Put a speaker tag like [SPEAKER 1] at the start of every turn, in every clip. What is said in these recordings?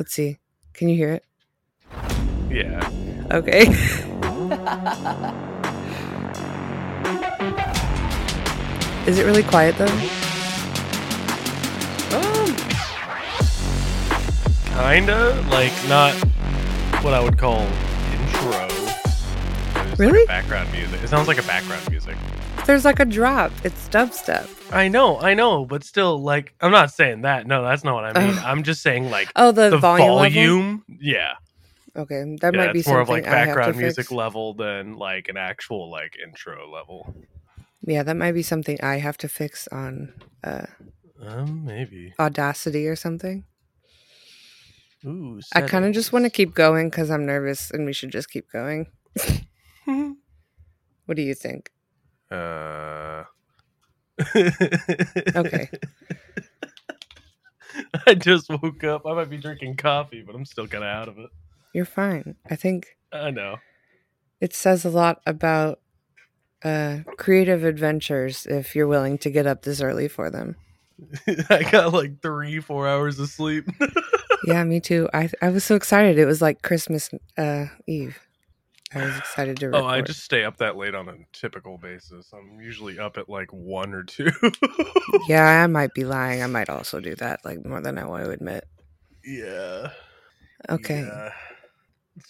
[SPEAKER 1] Let's see. Can you hear it?
[SPEAKER 2] Yeah.
[SPEAKER 1] Okay. Is it really quiet though?
[SPEAKER 2] Um, kinda like not what I would call intro.
[SPEAKER 1] Really?
[SPEAKER 2] Like background music. It sounds like a background music.
[SPEAKER 1] There's like a drop. It's dubstep.
[SPEAKER 2] I know, I know, but still, like, I'm not saying that. No, that's not what I mean. I'm just saying, like,
[SPEAKER 1] Oh, the,
[SPEAKER 2] the
[SPEAKER 1] volume.
[SPEAKER 2] volume. Yeah,
[SPEAKER 1] Okay, that
[SPEAKER 2] yeah,
[SPEAKER 1] might be
[SPEAKER 2] more of like
[SPEAKER 1] I have to
[SPEAKER 2] background music
[SPEAKER 1] fix.
[SPEAKER 2] level than like an actual like intro level.
[SPEAKER 1] Yeah, that might be something I have to fix on uh,
[SPEAKER 2] Um, maybe.
[SPEAKER 1] Audacity or something.
[SPEAKER 2] Ooh,
[SPEAKER 1] I kind of just want to keep going because I'm nervous, and we should just keep going. What do you think?
[SPEAKER 2] Uh.
[SPEAKER 1] Okay.
[SPEAKER 2] I just woke up. I might be drinking coffee, but I'm still kind of out of it.
[SPEAKER 1] You're fine. I think
[SPEAKER 2] I know.
[SPEAKER 1] it says a lot about uh, creative adventures if you're willing to get up this early for them.
[SPEAKER 2] I got like three, four hours of sleep.
[SPEAKER 1] Yeah, me too. I I was so excited. It was like Christmas uh, Eve. I was excited to record.
[SPEAKER 2] oh, I just stay up that late on a typical basis. I'm usually up at like one or two.
[SPEAKER 1] yeah, I might be lying. I might also do that like more than I want to admit.
[SPEAKER 2] yeah.
[SPEAKER 1] Okay.
[SPEAKER 2] Yeah.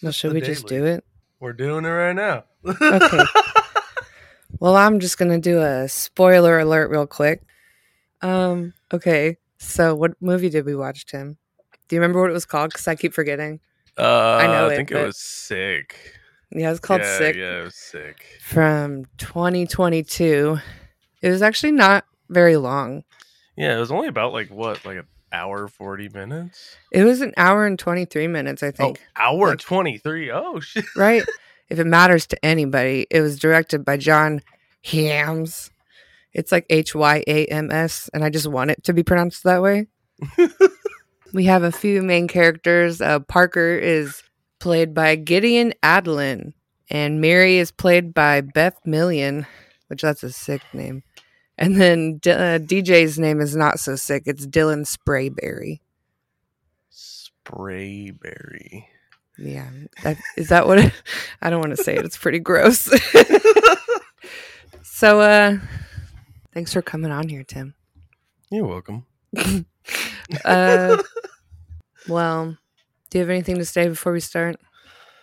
[SPEAKER 1] Well, should we just do it?
[SPEAKER 2] We're doing it right now.
[SPEAKER 1] Okay. Well, I'm just gonna do a spoiler alert real quick. Um. Okay. So, what movie did we watch, Tim? Do you remember what it was called? Because I keep forgetting.
[SPEAKER 2] Uh, I
[SPEAKER 1] know
[SPEAKER 2] I
[SPEAKER 1] it,
[SPEAKER 2] think it,
[SPEAKER 1] but-
[SPEAKER 2] was sick.
[SPEAKER 1] Yeah, it's called
[SPEAKER 2] yeah,
[SPEAKER 1] Sick
[SPEAKER 2] Yeah, it was sick.
[SPEAKER 1] from 2022. It was actually not very long.
[SPEAKER 2] Yeah, it was only about like what, like an hour forty minutes.
[SPEAKER 1] It was an hour and 23 minutes, I think.
[SPEAKER 2] oh, hour
[SPEAKER 1] like-
[SPEAKER 2] twenty three. Oh shit.
[SPEAKER 1] Right? if it matters to anybody, it was directed by John Hams. It's like H Y A M S, and I just want it to be pronounced that way. we have a few main characters. Uh, Parker is played by Gideon Adlon, and Mary is played by Beth Million, which that's a sick name. And then D- uh, DJ's name is not so sick. It's Dylan Sprayberry.
[SPEAKER 2] Sprayberry.
[SPEAKER 1] Yeah, that, is that what? It, I don't want to say it. It's pretty gross. so, uh, thanks for coming on here, Tim.
[SPEAKER 2] You're welcome.
[SPEAKER 1] Uh, well, do you have anything to say before we start?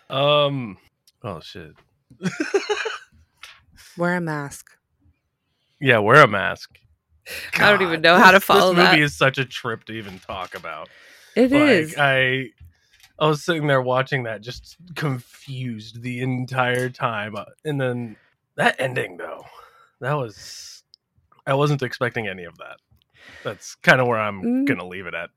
[SPEAKER 2] Um. Oh shit.
[SPEAKER 1] Wear a mask.
[SPEAKER 2] Yeah, wear a mask.
[SPEAKER 1] I don't even know how to follow
[SPEAKER 2] This movie
[SPEAKER 1] that.
[SPEAKER 2] is such a trip to even talk about.
[SPEAKER 1] It
[SPEAKER 2] like,
[SPEAKER 1] is.
[SPEAKER 2] I I was sitting there watching that, just confused the entire time, Uh, and then that ending though, that was I wasn't expecting any of that. That's kind of where I'm
[SPEAKER 1] Mm.
[SPEAKER 2] gonna leave it at.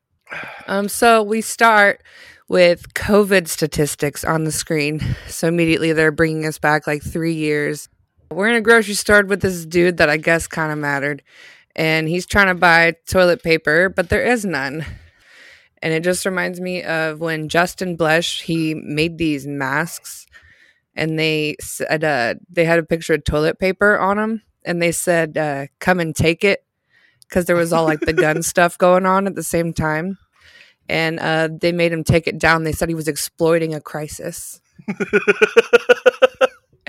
[SPEAKER 1] Um, so we start with COVID statistics on the screen. So immediately they're bringing us back like three years. We're in a grocery store with this dude that I guess kind of mattered, and he's trying to buy toilet paper, but there is none. And it just reminds me of when Justin Blesh he made these masks, and they said uh, they had a picture of toilet paper on them, and they said, uh, "Come and take it," because there was all like the gun stuff going on at the same time and uh, they made him take it down. They said he was exploiting a crisis.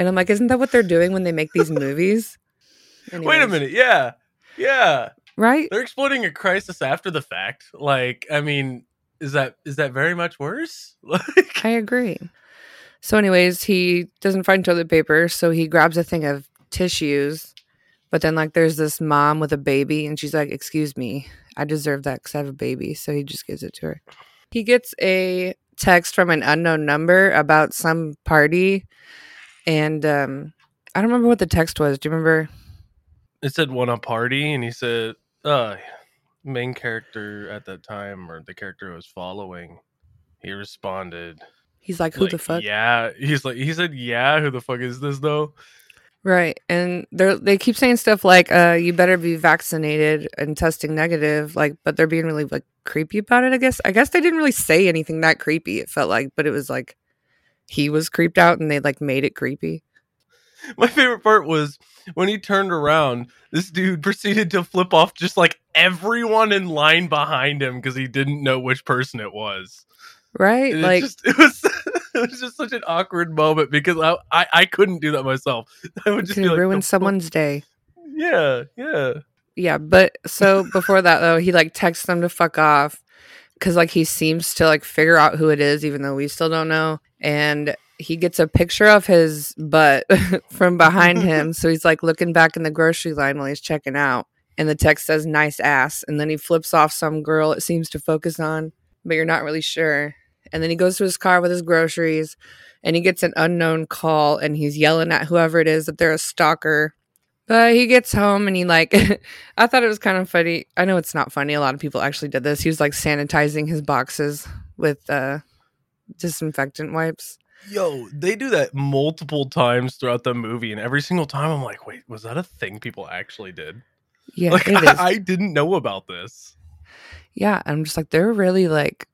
[SPEAKER 1] And I'm like, isn't that what they're doing when they make these movies?
[SPEAKER 2] Wait a minute, yeah, yeah,
[SPEAKER 1] right?
[SPEAKER 2] they're exploiting a crisis after the fact. Like, I mean, is that is that very much worse? Like,
[SPEAKER 1] I agree. So, anyways, he doesn't find toilet paper, so he grabs a thing of tissues. But then, like, there's this mom with a baby, and she's like, "Excuse me, I deserve that because I have a baby." So he just gives it to her. He gets a text from an unknown number about some party, and um, I don't remember what the text was. Do you remember?
[SPEAKER 2] it said one a party, and he said, "Uh, main character at that time, or the character I was following." He responded,
[SPEAKER 1] He's like, "Who the fuck?"
[SPEAKER 2] Yeah, he's like, he said, "Yeah, who the fuck is this though?"
[SPEAKER 1] Right. And they they keep saying stuff like, uh, you better be vaccinated and testing negative, like, but they're being really like creepy about it, I guess. I guess they didn't really say anything that creepy, it felt like, but it was like he was creeped out and they like made it creepy.
[SPEAKER 2] My favorite part was when he turned around, this dude proceeded to flip off just like everyone in line behind him because he didn't know which person it was.
[SPEAKER 1] Right?
[SPEAKER 2] And
[SPEAKER 1] like
[SPEAKER 2] it, just, it was it was just such an awkward moment because I I, I couldn't do that myself. I would just like,
[SPEAKER 1] ruin someone's day.
[SPEAKER 2] Yeah, yeah.
[SPEAKER 1] Yeah, but so before that though, he like texts them to fuck off because like he seems to like figure out who it is, even though we still don't know. And he gets a picture of his butt from behind him, so he's like looking back in the grocery line while he's checking out. And the text says "nice ass," and then he flips off some girl it seems to focus on, but you're not really sure. And then he goes to his car with his groceries, and he gets an unknown call, and he's yelling at whoever it is that they're a stalker. But he gets home and he like I thought it was kind of funny. I know it's not funny. A lot of people actually did this. He was like sanitizing his boxes with uh disinfectant wipes.
[SPEAKER 2] Yo, they do that multiple times throughout the movie, and every single time I'm like, wait, was that a thing people actually did?
[SPEAKER 1] Yeah,
[SPEAKER 2] like
[SPEAKER 1] it is.
[SPEAKER 2] I, I didn't know about this.
[SPEAKER 1] yeah, I'm just like they're really like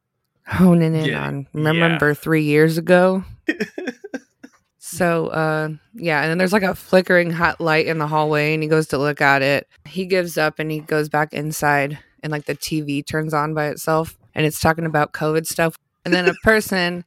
[SPEAKER 1] honing in
[SPEAKER 2] Yeah,
[SPEAKER 1] on remember 3 years ago. So uh yeah, and then there's like a flickering hot light in the hallway and he goes to look at it. He gives up and he goes back inside and like the TV turns on by itself and it's talking about COVID stuff. And then a person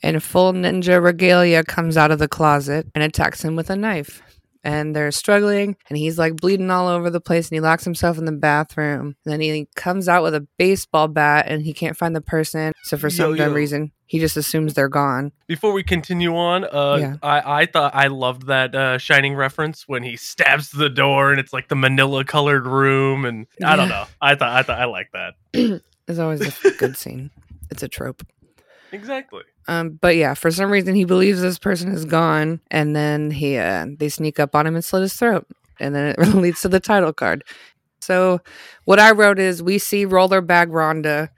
[SPEAKER 1] in full ninja regalia comes out of the closet and attacks him with a knife. And they're struggling and he's like bleeding all over the place and he locks himself in the bathroom. And then he comes out with a baseball bat and he can't find the person. So for some
[SPEAKER 2] Yo,
[SPEAKER 1] dumb
[SPEAKER 2] yo.
[SPEAKER 1] reason, he just assumes they're gone.
[SPEAKER 2] Before we continue on, uh,
[SPEAKER 1] Yeah.
[SPEAKER 2] I, I thought I loved that uh, Shining reference when he stabs the door and it's like the manila colored room, and I don't know. I thought I thought I like that
[SPEAKER 1] It's always a good scene. It's a trope.
[SPEAKER 2] Exactly.
[SPEAKER 1] Um, but yeah, for some reason he believes this person is gone, and then he uh, they sneak up on him and slit his throat, and then it leads to the title card. So what I wrote is we see roller bag Rhonda.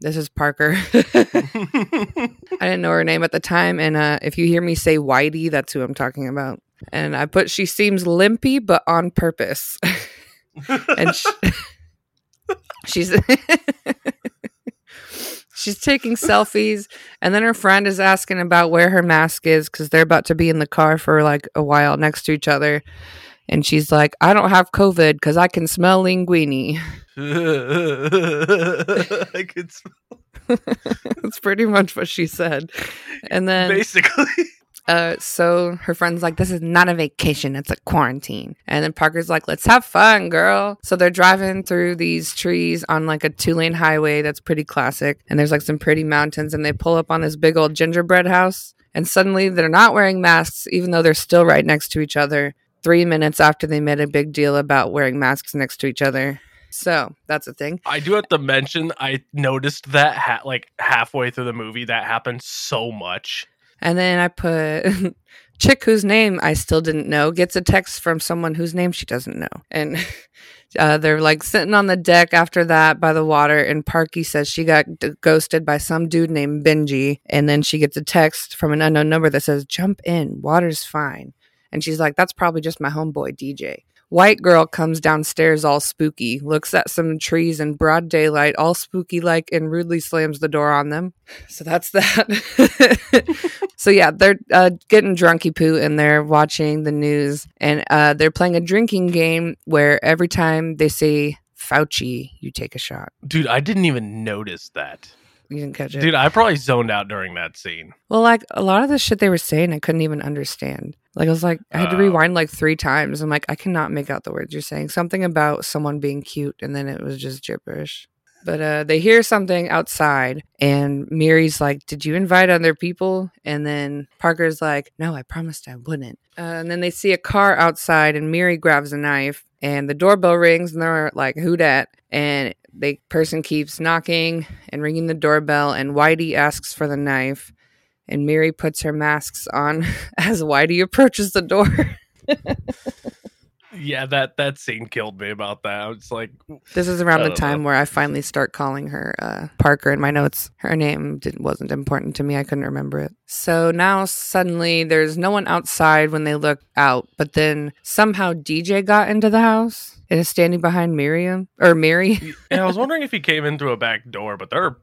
[SPEAKER 1] This is Parker. I didn't know her name at the time, and uh, if you hear me say Whitey, that's who I'm talking about. And I put she seems limpy, but on purpose. and sh- she's she's taking selfies and then her friend is asking about where her mask is because they're about to be in the car for like a while next to each other. And she's like i don't have covid because i can smell linguine.
[SPEAKER 2] I could smell-
[SPEAKER 1] that's pretty much what she said. And then
[SPEAKER 2] basically.
[SPEAKER 1] Uh, so her friend's like, "This is not a vacation; it's a quarantine." And then Parker's like, "Let's have fun, girl." So they're driving through these trees on like a two-lane highway that's pretty classic, and there's like some pretty mountains, and they pull up on this big old gingerbread house, and suddenly they're not wearing masks, even though they're still right next to each other. Three minutes after they made a big deal about wearing masks next to each other. So that's a thing.
[SPEAKER 2] I do have to mention I noticed that ha- like halfway through the movie that happened so much.
[SPEAKER 1] And then I put chick whose name I still didn't know gets a text from someone whose name she doesn't know. And uh, they're like sitting on the deck after that by the water. And Parky says she got d- ghosted by some dude named Benji. And then she gets a text from an unknown number that says, Jump in, water's fine. And she's like, That's probably just my homeboy DJ. White girl comes downstairs all spooky, looks at some trees in broad daylight, all spooky like, and rudely slams the door on them. So that's that. so yeah, they're uh, getting drunky poo and they're watching the news and uh, they're playing a drinking game where every time they say Fauci, you take a shot.
[SPEAKER 2] Dude, I didn't even notice that.
[SPEAKER 1] You didn't catch it.
[SPEAKER 2] Dude, I probably zoned out during that scene.
[SPEAKER 1] Well, like a lot of the shit they were saying, I couldn't even understand. Like I was like, I had to
[SPEAKER 2] Oh.
[SPEAKER 1] rewind like three times. I'm like, I cannot make out the words you're saying. Something about someone being cute, and then it was just gibberish. But uh, they hear something outside, and Mary's like, "Did you invite other people?" And then Parker's like, "No, I promised I wouldn't." Uh, and then they see a car outside, and Mary grabs a knife, and the doorbell rings, and they're like, "Who dat?" And the person keeps knocking and ringing the doorbell, and Whitey asks for the knife and Mary puts her masks on as Whitey approaches the door.
[SPEAKER 2] Yeah, that that scene killed me about that. I was like,
[SPEAKER 1] This is around the time
[SPEAKER 2] know.
[SPEAKER 1] where I finally start calling her uh, Parker in my notes. Her name didn't, wasn't important to me. I couldn't remember it. So now suddenly there's no one outside when they look out, but then somehow DJ got into the house and is standing behind Miriam or Mary.
[SPEAKER 2] and I was wondering if he came in through a back door, but there are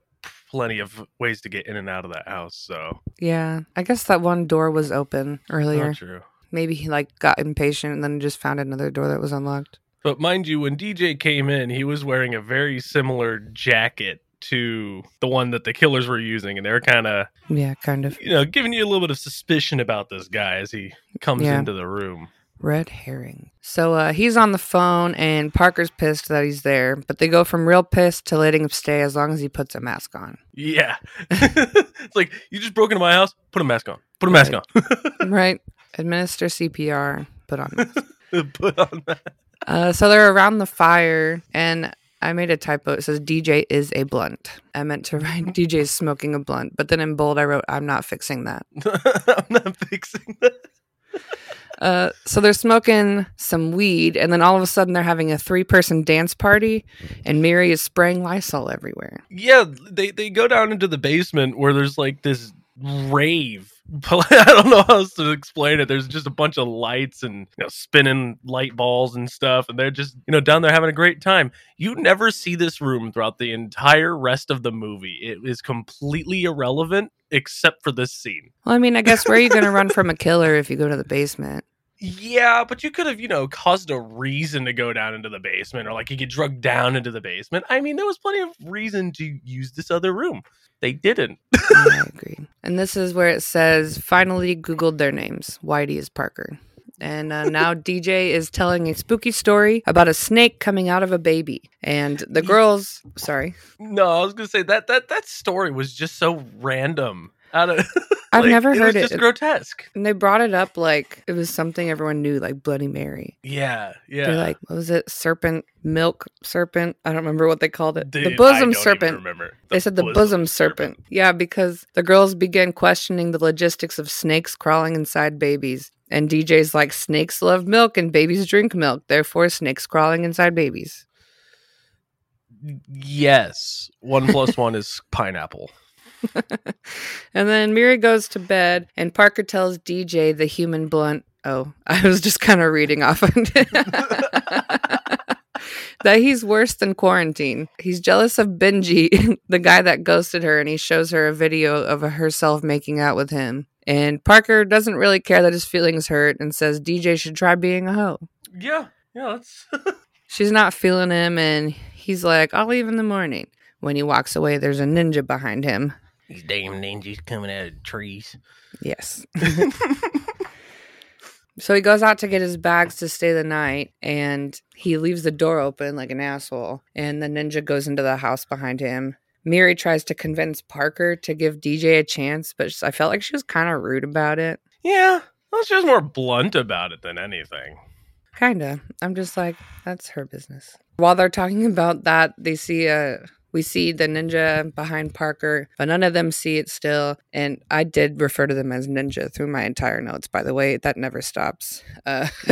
[SPEAKER 2] plenty of ways to get in and out of that house. So
[SPEAKER 1] yeah, I guess that one door was open earlier.
[SPEAKER 2] not true.
[SPEAKER 1] Maybe he like got impatient and then just found another door that was unlocked.
[SPEAKER 2] But mind you, when DJ came in, he was wearing a very similar jacket to the one that the killers were using, and they were kind of,
[SPEAKER 1] Yeah, kind of.
[SPEAKER 2] you know, giving you a little bit of suspicion about this guy as he comes
[SPEAKER 1] Yeah.
[SPEAKER 2] into the room.
[SPEAKER 1] Red herring. So uh, he's on the phone, and Parker's pissed that he's there, but they go from real pissed to letting him stay as long as he puts a mask on.
[SPEAKER 2] Yeah, it's like you just broke into my house. Put a mask on. Put a mask on.
[SPEAKER 1] right? Administer CPR. Put on. mask.
[SPEAKER 2] Put on that.
[SPEAKER 1] Uh, so they're around the fire, and I made a typo. It says DJ is a blunt. I meant to write DJ is smoking a blunt, but then in bold I wrote I'm not fixing that.
[SPEAKER 2] I'm not fixing that.
[SPEAKER 1] Uh, so they're smoking some weed, and then all of a sudden they're having a three-person dance party, and Miri is spraying Lysol everywhere.
[SPEAKER 2] Yeah, they they go down into the basement where there's like this rave. I don't know how else to explain it. There's just a bunch of lights and you know, spinning light balls and stuff, and they're just you know down there having a great time. You never see this room throughout the entire rest of the movie. It is completely irrelevant except for this scene.
[SPEAKER 1] Well, I mean, I guess where are you going to run from a killer if you go to the basement?
[SPEAKER 2] Yeah, but you could have, you know, caused a reason to go down into the basement or like you get drugged down into the basement. I mean, there was plenty of reason to use this other room. They didn't.
[SPEAKER 1] Yeah, I agree. And this is where it says finally Googled their names. Whitey is Parker. And uh, now DJ is telling a spooky story about a snake coming out of a baby. And the girls, sorry,
[SPEAKER 2] No, I was gonna say that that that story was just so random. Out of,
[SPEAKER 1] I've
[SPEAKER 2] like,
[SPEAKER 1] never heard it.
[SPEAKER 2] Just grotesque.
[SPEAKER 1] And they brought it up like it was something everyone knew, like Bloody Mary.
[SPEAKER 2] Yeah, yeah.
[SPEAKER 1] They're like, what was it? Serpent, milk serpent? I don't remember what they called it.
[SPEAKER 2] Dude,
[SPEAKER 1] the bosom serpent.
[SPEAKER 2] Remember
[SPEAKER 1] They said the bosom, serpent. Yeah, because the girls began questioning the logistics of snakes crawling inside babies. And DJ's like, snakes love milk and babies drink milk. Therefore, snakes crawling inside babies.
[SPEAKER 2] Yes, one plus one is pineapple.
[SPEAKER 1] and then Miri goes to bed, and Parker tells DJ the human blunt. Oh, I was just kind of reading off of that he's worse than quarantine. He's jealous of Benji, the guy that ghosted her, and he shows her a video of herself making out with him. And Parker doesn't really care that his feelings hurt and says DJ should try being a hoe.
[SPEAKER 2] Yeah, yeah. That's
[SPEAKER 1] She's not feeling him, and he's like, I'll leave in the morning. When he walks away, there's a ninja behind him.
[SPEAKER 2] These damn ninjas coming out of trees.
[SPEAKER 1] Yes. so he goes out to get his bags to stay the night and he leaves the door open like an asshole. And the ninja goes into the house behind him. Miri tries to convince Parker to give DJ a chance, but I felt like she was kind of rude about it.
[SPEAKER 2] Yeah, well, she was more blunt about it than anything.
[SPEAKER 1] Kinda. I'm just like, that's her business. While they're talking about that, they see a. We see the ninja behind Parker, but none of them see it still. And I did refer to them as ninja through my entire notes, by the way. That never stops. Uh,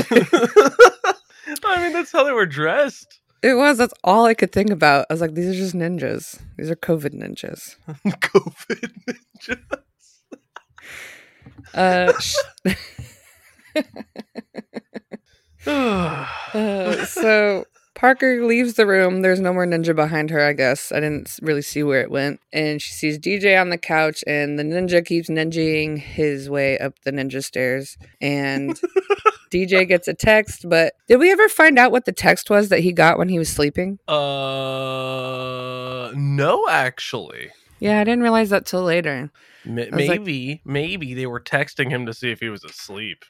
[SPEAKER 2] I mean, that's how they were dressed.
[SPEAKER 1] it was. That's all I could think about. I was like, these are just ninjas. These are COVID ninjas.
[SPEAKER 2] COVID ninjas.
[SPEAKER 1] Uh, sh- Uh, so Parker leaves the room. There's no more ninja behind her, I guess. I didn't really see where it went. And she sees DJ on the couch, and the ninja keeps ninjaing his way up the ninja stairs. And DJ gets a text, but did we ever find out what the text was that he got when he was sleeping?
[SPEAKER 2] uh, no, actually.
[SPEAKER 1] Yeah, I didn't realize that till later.
[SPEAKER 2] M-
[SPEAKER 1] was like-
[SPEAKER 2] maybe, maybe they were texting him to see if he was asleep.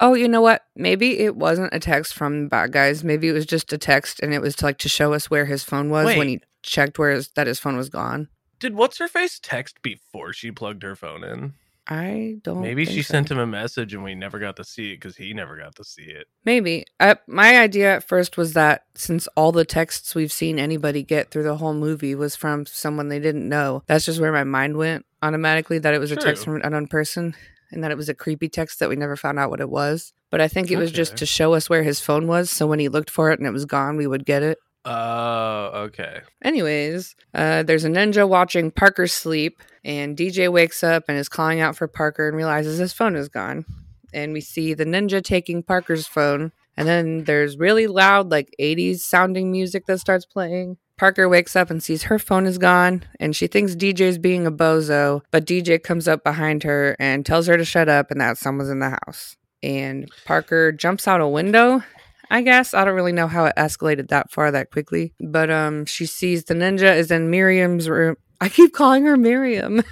[SPEAKER 1] Oh, you know what? Maybe it wasn't a text from the bad guys. Maybe it was just a text, and it was to, like to show us where his phone was when he checked where his, that his phone was gone.
[SPEAKER 2] Did what's her face text before she plugged her phone in?
[SPEAKER 1] I don't.
[SPEAKER 2] Maybe she
[SPEAKER 1] so.
[SPEAKER 2] sent him a message and we never got to see it because he never got to see it.
[SPEAKER 1] Maybe. Uh, my idea at first was that since all the texts we've seen anybody get through the whole movie was from someone they didn't know, that's just where my mind went automatically that it was a text from an unknown person and that it was a creepy text that we never found out what it was. But I think it was just to show us where his phone was. So when he looked for it and it was gone, we would get it.
[SPEAKER 2] Oh, okay.
[SPEAKER 1] Anyways, uh, there's a ninja watching Parker sleep, and DJ wakes up and is calling out for Parker and realizes his phone is gone. And we see the ninja taking Parker's phone, and then there's really loud, like 80s sounding music that starts playing. Parker wakes up and sees her phone is gone, and she thinks DJ's being a bozo, but DJ comes up behind her and tells her to shut up and that someone's in the house. and Parker jumps out a window. I guess I don't really know how it escalated that far that quickly, but um, she sees the ninja is in Miriam's room. I keep calling her Miriam.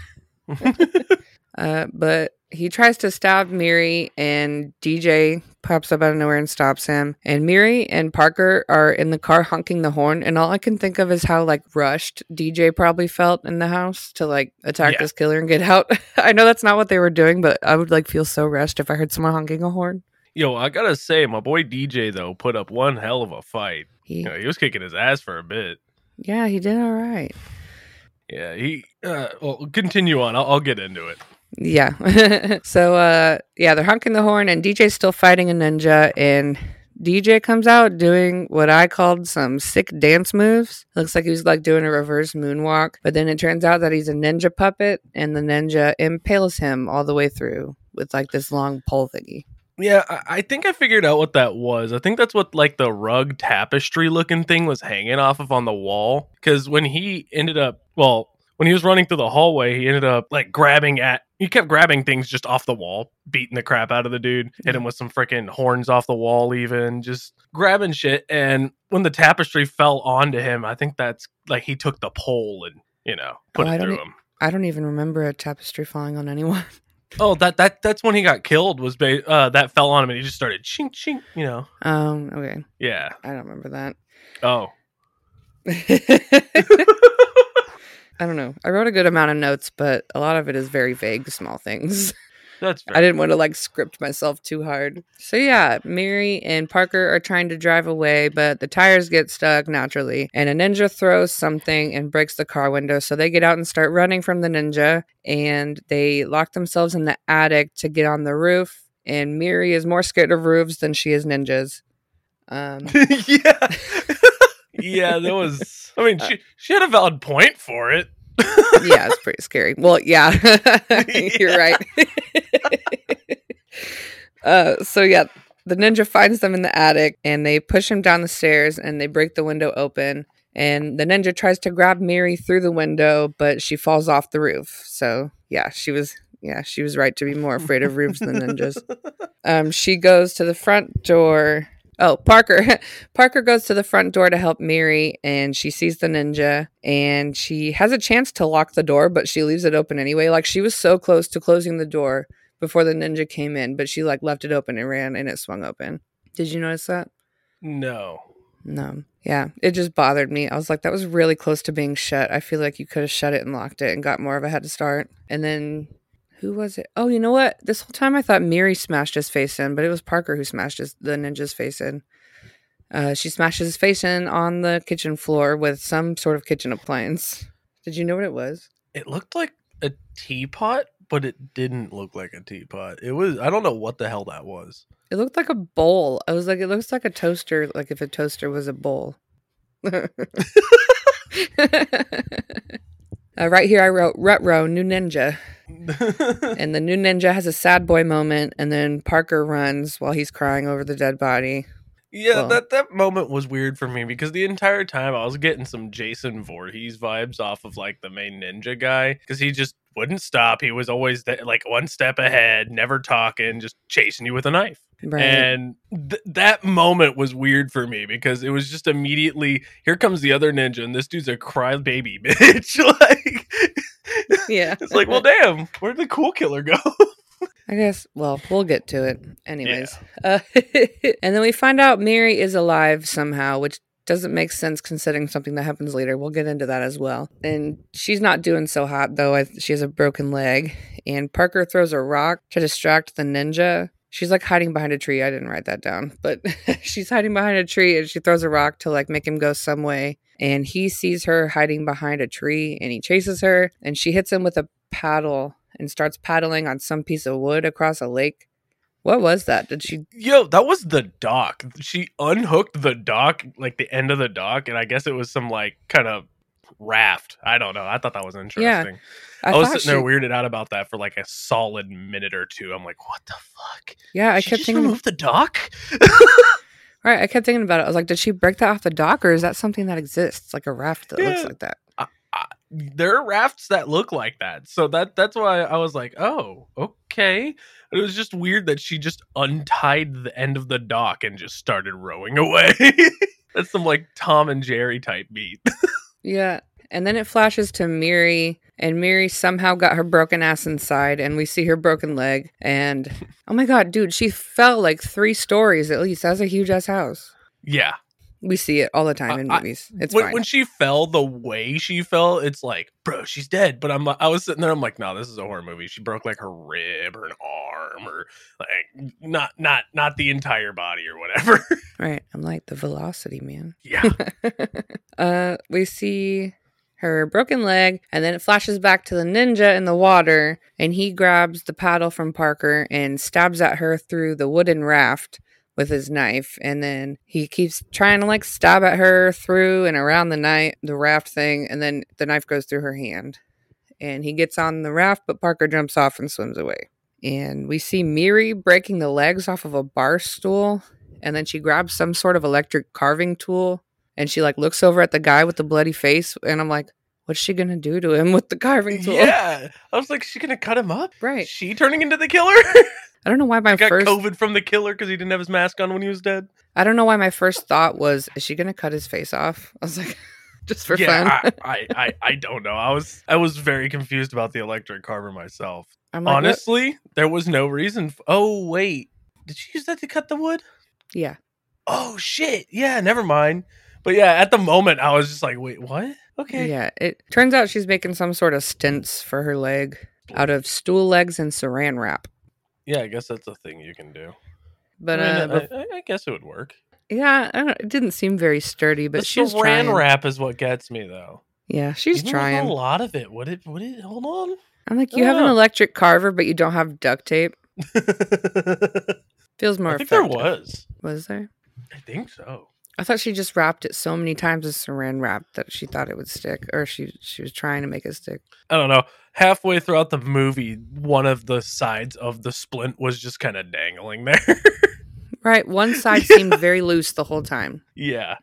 [SPEAKER 1] uh, but he tries to stab Miri, and DJ pops up out of nowhere and stops him. And Miri and Parker are in the car honking the horn, and all I can think of is how like rushed DJ probably felt in the house to like attack
[SPEAKER 2] Yeah.
[SPEAKER 1] this killer and get out. I know that's not what they were doing, but I would like feel so rushed if I heard someone honking a horn.
[SPEAKER 2] Yo, I gotta say, my boy DJ though put up one hell of a fight.
[SPEAKER 1] He,
[SPEAKER 2] You know, he was kicking his ass for a bit.
[SPEAKER 1] yeah, he did all right.
[SPEAKER 2] Yeah, he. Uh, well, continue on. I'll, I'll get into it.
[SPEAKER 1] Yeah. so uh yeah, they're honking the horn and DJ's still fighting a ninja and DJ comes out doing what I called some sick dance moves. Looks like he was like doing a reverse moonwalk, but then it turns out that he's a ninja puppet and the ninja impales him all the way through with like this long pole thingy.
[SPEAKER 2] Yeah, I, think I figured out what that was. I think that's what like the rug tapestry looking thing was hanging off of on the wall. Because when he ended up, well, when he was running through the hallway, he ended up like grabbing at. He kept grabbing things just off the wall, beating the crap out of the dude, hit him with some freaking horns off the wall, even just grabbing shit. And when the tapestry fell onto him, I think that's like he took the pole and you know put
[SPEAKER 1] Oh,
[SPEAKER 2] it through
[SPEAKER 1] e-
[SPEAKER 2] him.
[SPEAKER 1] I don't even remember a tapestry falling on anyone.
[SPEAKER 2] Oh, that that that's when he got killed. Was ba- uh, that fell on him and he just started chink chink. You know,
[SPEAKER 1] Um, okay.
[SPEAKER 2] yeah.
[SPEAKER 1] I don't remember that.
[SPEAKER 2] Oh,
[SPEAKER 1] I don't know. I wrote a good amount of notes, but a lot of it is very vague, small things.
[SPEAKER 2] that's.
[SPEAKER 1] I didn't want to like script myself too hard. So yeah, Mary and Parker are trying to drive away, but the tires get stuck naturally, and a ninja throws something and breaks the car window. So they get out and start running from the ninja, and they lock themselves in the attic to get on the roof. And Miri is more scared of roofs than she is ninjas. Um,
[SPEAKER 2] yeah. yeah, that was. I mean, she she had a valid point for it.
[SPEAKER 1] yeah, it's pretty scary. Well, yeah, you're right. uh, so yeah, the ninja finds them in the attic and they push him down the stairs and they break the window open. And the ninja tries to grab Mary through the window, but she falls off the roof. So yeah, she was yeah she was right to be more afraid of roofs than ninjas. Um, she goes to the front door. Oh, Parker. Parker goes to the front door to help Miri, and she sees the ninja, and she has a chance to lock the door, but she leaves it open anyway. Like she was so close to closing the door before the ninja came in, but she like left it open and ran, and it swung open. Did you notice that?
[SPEAKER 2] No.
[SPEAKER 1] No. Yeah, it just bothered me. I was like, that was really close to being shut. I feel like you could have shut it and locked it and got more of a head start. And then who was it? Oh, you know what? This whole time I thought Miri smashed his face in, but it was Parker who smashed his, the ninja's face in. Uh, she smashed his face in on the kitchen floor with some sort of kitchen appliance. Did you know what it was?
[SPEAKER 2] It looked like a teapot, but it didn't look like a teapot. It was. I don't know what the hell that was.
[SPEAKER 1] It looked like a bowl. I was like, it looks like a toaster, like if a toaster was a bowl. uh, right here, I wrote Rutro, new ninja. And the new ninja has a sad boy moment, and then Parker runs while he's crying over the dead body.
[SPEAKER 2] yeah,
[SPEAKER 1] Well-
[SPEAKER 2] that that moment was weird for me because the entire time I was getting some Jason Voorhees vibes off of like the main ninja guy because he just wouldn't stop. He was always th- like one step ahead, never talking, just chasing you with a knife.
[SPEAKER 1] Right.
[SPEAKER 2] And th- that moment was weird for me because it was just immediately here comes the other ninja, and this dude's a crybaby bitch. like,
[SPEAKER 1] yeah.
[SPEAKER 2] it's like, well, damn, where'd the cool killer go?
[SPEAKER 1] I guess, well, we'll get to it. Anyways. Uh, and then we find out Mary is alive somehow, which doesn't make sense considering something that happens later. We'll get into that as well. And she's not doing so hot, though. I, she has a broken leg. And Parker throws a rock to distract the ninja. She's like hiding behind a tree. I didn't write that down, but she's hiding behind a tree and she throws a rock to like make him go some way. And he sees her hiding behind a tree and he chases her and she hits him with a paddle and starts paddling on some piece of wood across a lake. What was that? Did she?
[SPEAKER 2] Yo, that was the dock. She unhooked the dock, like the end of the dock, and I guess it was some like kind of raft. I don't know. I thought that was interesting. Yeah, I, was
[SPEAKER 1] thought
[SPEAKER 2] sitting there weirded out about that for like a solid minute or two. I'm like, what the fuck?
[SPEAKER 1] Yeah, I
[SPEAKER 2] she
[SPEAKER 1] kept thinking.
[SPEAKER 2] removed the dock.
[SPEAKER 1] Right, I kept thinking about it. I was like, did she break that off the dock, or is that something that exists, like a raft that looks like that?
[SPEAKER 2] there are rafts that look like that. So that that's why I was like, oh, okay. It was just weird that she just untied the end of the dock and just started rowing away. That's some like Tom and Jerry type beat.
[SPEAKER 1] Yeah. And then it flashes to Miri, and Miri somehow got her broken ass inside, and we see her broken leg. And oh my god, dude, she fell like three stories at least. That's a huge ass house.
[SPEAKER 2] yeah.
[SPEAKER 1] We see it all the time in
[SPEAKER 2] I-
[SPEAKER 1] movies. It's
[SPEAKER 2] when, when she fell, the way she fell, it's like, bro, she's dead. But I'm, like- I was sitting there, I'm like, no, this is a horror movie. She broke like her rib or an arm or like not, not, not the entire body or whatever.
[SPEAKER 1] right. I'm like the velocity man.
[SPEAKER 2] yeah,
[SPEAKER 1] uh, we see her broken leg, and then it flashes back to the ninja in the water, and he grabs the paddle from Parker and stabs at her through the wooden raft with his knife, and then he keeps trying to like stab at her through and around the night the raft thing, and then the knife goes through her hand, and he gets on the raft, but Parker jumps off and swims away. And we see Miri breaking the legs off of a bar stool, and then she grabs some sort of electric carving tool and she like looks over at the guy with the bloody face and i'm like what's she gonna do to him with the carving tool
[SPEAKER 2] yeah. I was like, she gonna cut him up?
[SPEAKER 1] right
[SPEAKER 2] She turning into the killer?
[SPEAKER 1] i don't know why my
[SPEAKER 2] Got
[SPEAKER 1] first
[SPEAKER 2] COVID from the killer because he didn't have his mask on when he was dead.
[SPEAKER 1] i don't know why my first thought was is she gonna cut his face off i was like just for
[SPEAKER 2] yeah,
[SPEAKER 1] fun
[SPEAKER 2] I, I, I, I don't know. I was, I was very confused about the electric carver myself.
[SPEAKER 1] like what?
[SPEAKER 2] Honestly, there was no reason. F- oh wait, did she use that to cut the wood?
[SPEAKER 1] yeah
[SPEAKER 2] Oh shit! Yeah, never mind. But yeah, at the moment, I was just like, wait, what? Okay.
[SPEAKER 1] yeah it turns out she's making some sort of stents for her leg out of stool legs and saran wrap
[SPEAKER 2] Yeah, I guess that's a thing you can do.
[SPEAKER 1] but
[SPEAKER 2] I,
[SPEAKER 1] uh
[SPEAKER 2] mean,
[SPEAKER 1] bef-
[SPEAKER 2] I, I- guess it would work.
[SPEAKER 1] yeah I don't, it didn't seem very sturdy but
[SPEAKER 2] the
[SPEAKER 1] she's
[SPEAKER 2] saran
[SPEAKER 1] trying
[SPEAKER 2] wrap is what gets me though.
[SPEAKER 1] yeah she's
[SPEAKER 2] Even
[SPEAKER 1] trying
[SPEAKER 2] a lot of it. Would it? Would it? Hold on.
[SPEAKER 1] i'm like you have an
[SPEAKER 2] Oh.
[SPEAKER 1] electric carver but you don't have duct tape feels more
[SPEAKER 2] I think there was.
[SPEAKER 1] was there
[SPEAKER 2] I think so.
[SPEAKER 1] I thought she just wrapped it so many times with saran wrap that she thought it would stick, or she she was trying to make it stick.
[SPEAKER 2] I don't know. Halfway throughout the movie, one of the sides of the splint was just kind of dangling there.
[SPEAKER 1] Right, one side seemed very loose the whole time.
[SPEAKER 2] yeah.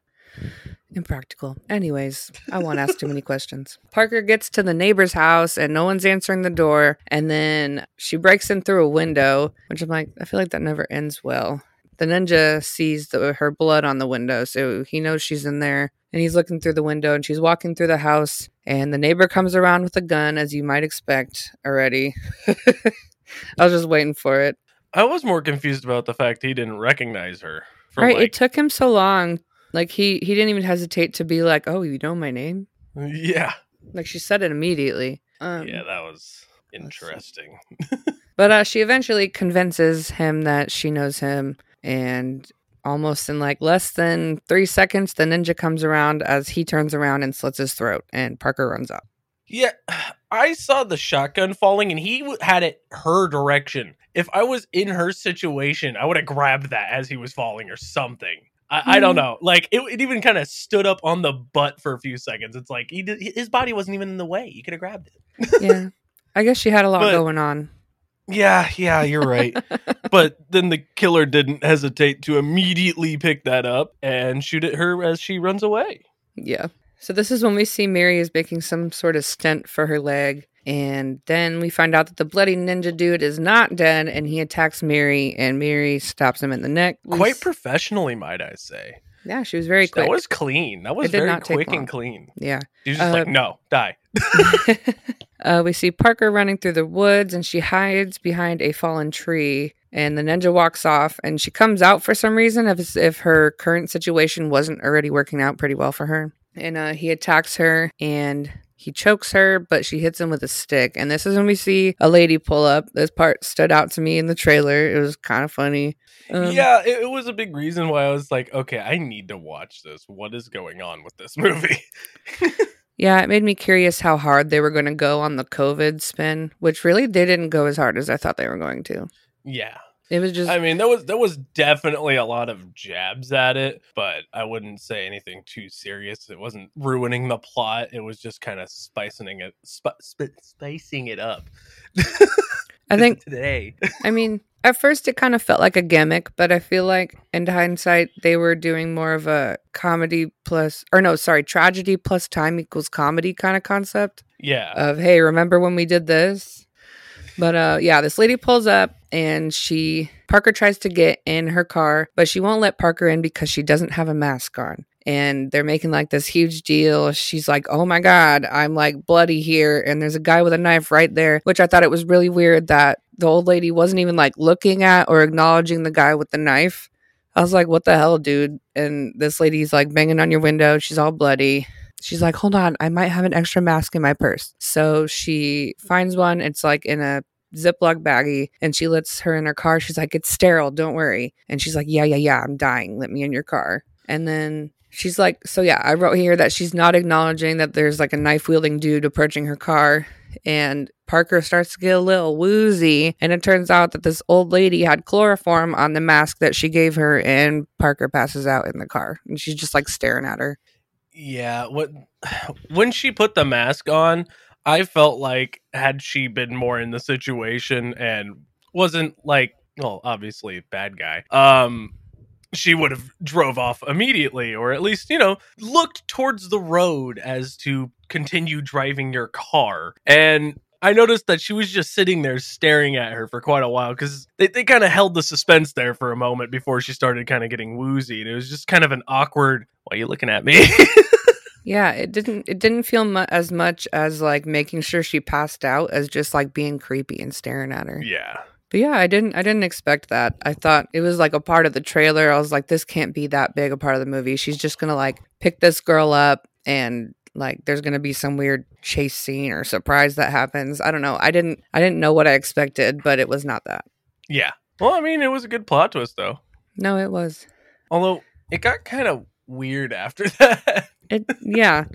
[SPEAKER 1] Impractical. Anyways, I won't ask too many questions. Parker gets to the neighbor's house and no one's answering the door, and then she breaks in through a window, which I'm like, I feel like that never ends well. The ninja sees the, her blood on the window, so he knows she's in there, and he's looking through the window, and she's walking through the house, and the neighbor comes around with a gun, as you might expect already. I was just waiting for it.
[SPEAKER 2] I was more confused about the fact he didn't recognize her.
[SPEAKER 1] Right,
[SPEAKER 2] like,
[SPEAKER 1] it took him so long. Like he he didn't even hesitate to be like, "Oh, you know my name."
[SPEAKER 2] yeah.
[SPEAKER 1] Like she said it immediately. Um,
[SPEAKER 2] Yeah, that was interesting.
[SPEAKER 1] But uh, she eventually convinces him that she knows him, and almost in like less than three seconds, the ninja comes around as he turns around and slits his throat, and Parker runs up.
[SPEAKER 2] Yeah, I saw the shotgun falling and he had it her direction. If I was in her situation, I would have grabbed that as he was falling or something. I, I don't
[SPEAKER 1] Hmm.
[SPEAKER 2] know. Like it, it even kind of stood up on the butt for a few seconds. It's like he did, his body wasn't even in the way. He could have grabbed it.
[SPEAKER 1] Yeah, I guess she had a lot
[SPEAKER 2] But-
[SPEAKER 1] going on.
[SPEAKER 2] Yeah, yeah, you're right. but then the killer didn't hesitate to immediately pick that up and shoot at her as she runs away.
[SPEAKER 1] Yeah. So this is when we see Mary is making some sort of stent for her leg. And then we find out that the bloody ninja dude is not dead and he attacks Mary and Mary stops him in the neck. We
[SPEAKER 2] Quite
[SPEAKER 1] s-
[SPEAKER 2] professionally, might I say.
[SPEAKER 1] yeah, she was very quick.
[SPEAKER 2] That was clean. That was very quick and clean.
[SPEAKER 1] yeah.
[SPEAKER 2] She was just like,
[SPEAKER 1] Uh,
[SPEAKER 2] no, die.
[SPEAKER 1] uh, we see Parker running through the woods and she hides behind a fallen tree. And the ninja walks off and she comes out for some reason as if her current situation wasn't already working out pretty well for her. And uh, he attacks her and he chokes her, but she hits him with a stick. And this is when we see a lady pull up. This part stood out to me in the trailer. It was kind of funny. Um,
[SPEAKER 2] yeah, it, it was a big reason why I was like, okay, I need to watch this. What is going on with this movie?
[SPEAKER 1] Yeah, it made me curious how hard they were going to go on the COVID spin, which really they didn't go as hard as I thought they were going to.
[SPEAKER 2] yeah.
[SPEAKER 1] It was just
[SPEAKER 2] I mean, there was there was definitely a lot of jabs at it, but I wouldn't say anything too serious. It wasn't ruining the plot. It was just kind of spicing it, sp- sp- spicing it up.
[SPEAKER 1] I think
[SPEAKER 2] today.
[SPEAKER 1] I mean, at first it kind of felt like a gimmick, but I feel like in hindsight they were doing more of a comedy plus or no, sorry, tragedy plus time equals comedy kind of concept
[SPEAKER 2] yeah,
[SPEAKER 1] of hey, remember when we did this? But uh yeah, this lady pulls up and she Parker tries to get in her car, but she won't let Parker in because she doesn't have a mask on. And they're making like this huge deal. She's like, "Oh my god, I'm like bloody here." And there's a guy with a knife right there, which I thought it was really weird that the old lady wasn't even like looking at or acknowledging the guy with the knife. I was like, "What the hell, dude?" And this lady's like banging on your window. She's all bloody. She's like, "Hold on, I might have an extra mask in my purse." So she finds one. It's like in a Ziploc baggie and she lets her in her car. She's like, It's sterile, don't worry. And she's like, Yeah, yeah, yeah, I'm dying. Let me in your car. And then she's like, So yeah, I wrote here that she's not acknowledging that there's like a knife wielding dude approaching her car. And Parker starts to get a little woozy. And it turns out that this old lady had chloroform on the mask that she gave her. And Parker passes out in the car. And she's just like staring at her.
[SPEAKER 2] Yeah, what when she put the mask on, I felt like had she been more in the situation and wasn't like, well, obviously bad guy. Um she would have drove off immediately or at least, you know, looked towards the road as to continue driving your car. And I noticed that she was just sitting there staring at her for quite a while because they, they kind of held the suspense there for a moment before she started kind of getting woozy. And it was just kind of an awkward, why are you looking at me?
[SPEAKER 1] Yeah, it didn't it didn't feel mu- as much as like making sure she passed out as just like being creepy and staring at her.
[SPEAKER 2] yeah.
[SPEAKER 1] But yeah, I didn't I didn't expect that. I thought it was like a part of the trailer. I was like this can't be that big a part of the movie. She's just going to like pick this girl up and like there's going to be some weird chase scene or surprise that happens. I don't know. I didn't I didn't know what I expected, but it was not that.
[SPEAKER 2] Yeah. Well, I mean, it was a good plot twist, though.
[SPEAKER 1] No, it was.
[SPEAKER 2] Although it got kind of weird after that.
[SPEAKER 1] It yeah.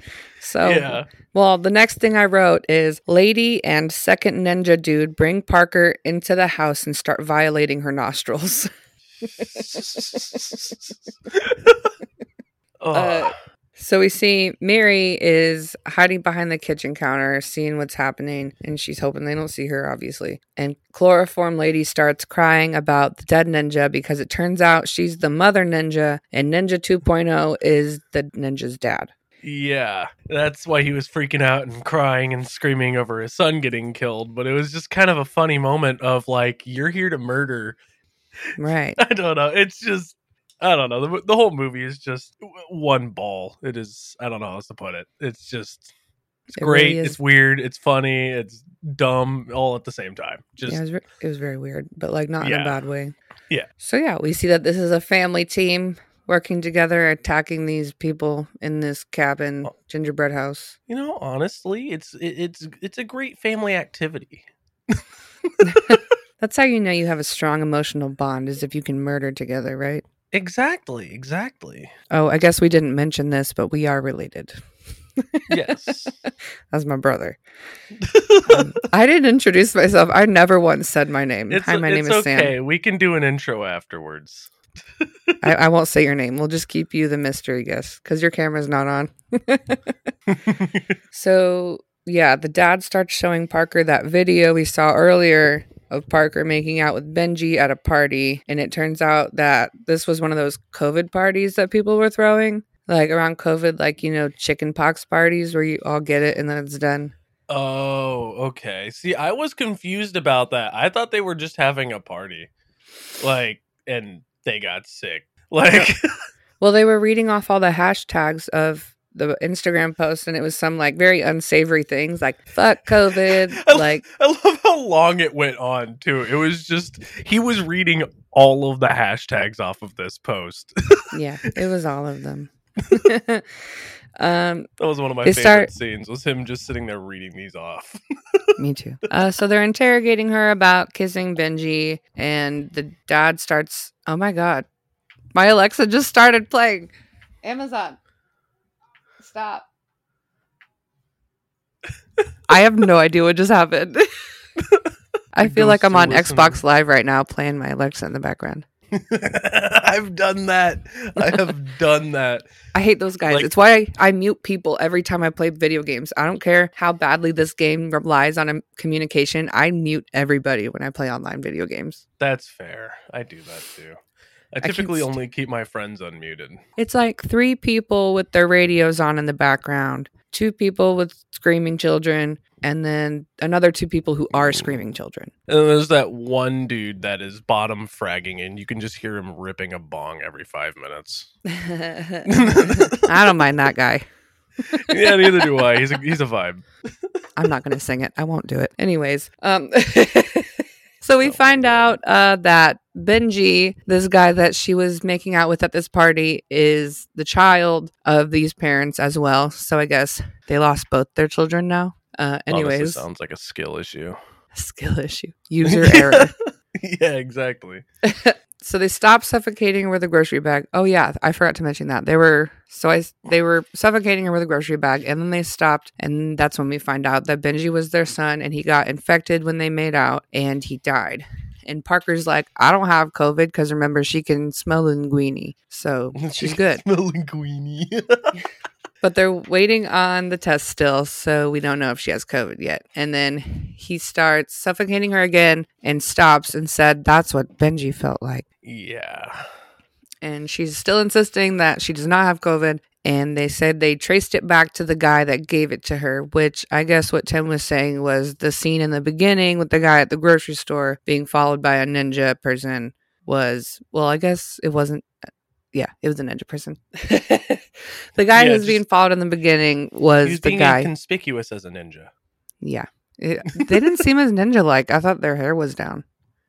[SPEAKER 1] So
[SPEAKER 2] yeah.
[SPEAKER 1] Well, the next thing I wrote is Lady and second ninja dude bring Parker into the house and start violating her nostrils.
[SPEAKER 2] oh,
[SPEAKER 1] Uh, so we see Mary is hiding behind the kitchen counter, seeing what's happening, and she's hoping they don't see her, obviously. And Chloroform Lady starts crying about the dead ninja because it turns out she's the mother ninja, and Ninja 2.0 is the ninja's dad.
[SPEAKER 2] yeah. That's why he was freaking out and crying and screaming over his son getting killed. But it was just kind of a funny moment of like, you're here to murder.
[SPEAKER 1] Right.
[SPEAKER 2] I don't know. It's just. I don't know. The, the whole movie is just one ball. It is. I don't know how else to put it. It's just. It's
[SPEAKER 1] It
[SPEAKER 2] great.
[SPEAKER 1] really
[SPEAKER 2] it's weird. It's funny. It's dumb. All at the same time. Just
[SPEAKER 1] yeah, it was, ve- it was very weird, but like not in a bad way.
[SPEAKER 2] Yeah.
[SPEAKER 1] So yeah, we see that this is a family team working together, attacking these people in this cabin gingerbread house.
[SPEAKER 2] you know, honestly, it's it, it's it's a great family activity.
[SPEAKER 1] That's how you know you have a strong emotional bond, is if you can murder together, right?
[SPEAKER 2] Exactly. Exactly.
[SPEAKER 1] Oh, I guess we didn't mention this, but we are related.
[SPEAKER 2] Yes.
[SPEAKER 1] That's my brother. Um, I didn't introduce myself. I never once said my name.
[SPEAKER 2] it's
[SPEAKER 1] Hi, my name is Sam.
[SPEAKER 2] okay. We can do an intro afterwards.
[SPEAKER 1] I, I won't say your name. We'll just keep you the mystery guest because your camera's not on. So yeah, the dad starts showing Parker that video we saw earlier of Parker making out with Benji at a party, and it turns out that this was one of those COVID parties that people were throwing, like around COVID, like you know, chicken pox parties where you all get it and then it's done.
[SPEAKER 2] oh, okay. See, I was confused about that. I thought they were just having a party, like, and they got sick. Like,
[SPEAKER 1] Well, they were reading off all the hashtags of the Instagram post, and it was some like very unsavory things like "fuck COVID,"
[SPEAKER 2] I-
[SPEAKER 1] like
[SPEAKER 2] I love how long it went on too. It was just he was reading all of the hashtags off of this post.
[SPEAKER 1] yeah, it was all of them. um,
[SPEAKER 2] That was one of my favorite
[SPEAKER 1] start-
[SPEAKER 2] scenes. Was him just sitting there reading these off.
[SPEAKER 1] Me too. Uh, so they're interrogating her about kissing Benji, and the dad starts. Oh my god, my Alexa just started playing. Amazon, stop. I have no idea what just happened. I feel like I'm on
[SPEAKER 2] listen.
[SPEAKER 1] Xbox Live right now, playing my Alexa in the background.
[SPEAKER 2] I've done that. I have done that.
[SPEAKER 1] I hate those guys.
[SPEAKER 2] Like-
[SPEAKER 1] it's why I, I mute people every time I play video games. I don't care how badly this game relies on a communication. I mute everybody when I play online video games.
[SPEAKER 2] That's fair. I do that too. I typically
[SPEAKER 1] st-
[SPEAKER 2] only keep my friends unmuted.
[SPEAKER 1] It's like three people with their radios on in the background, two people with screaming children, and then another two people who are screaming children.
[SPEAKER 2] And there's that one dude that is bottom fragging, and you can just hear him ripping a bong every five minutes.
[SPEAKER 1] I don't mind that guy.
[SPEAKER 2] yeah, neither do I. He's a, he's a vibe.
[SPEAKER 1] I'm not going to sing it. I won't do it. Anyways, um, so we find out uh, that Benji, this guy that she was making out with at this party, is the child of these parents as well. So I guess they lost both their children now. Uh,
[SPEAKER 2] Honestly,
[SPEAKER 1] anyways,
[SPEAKER 2] sounds like a skill issue.
[SPEAKER 1] skill issue, user error.
[SPEAKER 2] yeah, exactly.
[SPEAKER 1] So they stopped suffocating her with a grocery bag. Oh yeah, I forgot to mention that they were so I they were suffocating her with a grocery bag, and then they stopped, and that's when we find out that Benji was their son, and he got infected when they made out, and he died. And Parker's like, I don't have COVID because remember she can smell linguine, so she's good.
[SPEAKER 2] Smell linguine.
[SPEAKER 1] But they're waiting on the test still, so we don't know if she has COVID yet. And then he starts suffocating her again and stops and said, That's what Benji felt like.
[SPEAKER 2] yeah.
[SPEAKER 1] and she's still insisting that she does not have COVID. And they said they traced it back to the guy that gave it to her, which I guess what Tim was saying was the scene in the beginning with the guy at the grocery store being followed by a ninja person was, well, I guess it wasn't. Yeah, it was a ninja person. the guy
[SPEAKER 2] Yeah,
[SPEAKER 1] who was being followed in the beginning was
[SPEAKER 2] was
[SPEAKER 1] the
[SPEAKER 2] being
[SPEAKER 1] guy.
[SPEAKER 2] conspicuous as a ninja.
[SPEAKER 1] yeah. It- they didn't seem as ninja like. I thought their hair was down.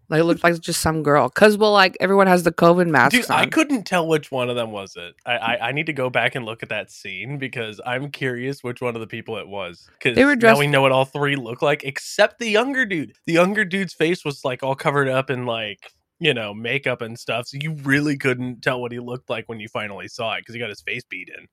[SPEAKER 1] Like it looked like just some girl. Cause well, like everyone has the COVID mask.
[SPEAKER 2] Dude, I couldn't tell which one of them was it. I, I I need to go back and look at that scene because I'm curious which one of the people it was. Because
[SPEAKER 1] They were
[SPEAKER 2] now we know what all three look like, except the younger dude. The younger dude's face was like all covered up in like you know makeup and stuff, so you really couldn't tell what he looked like when you finally saw it because he got his face beat in.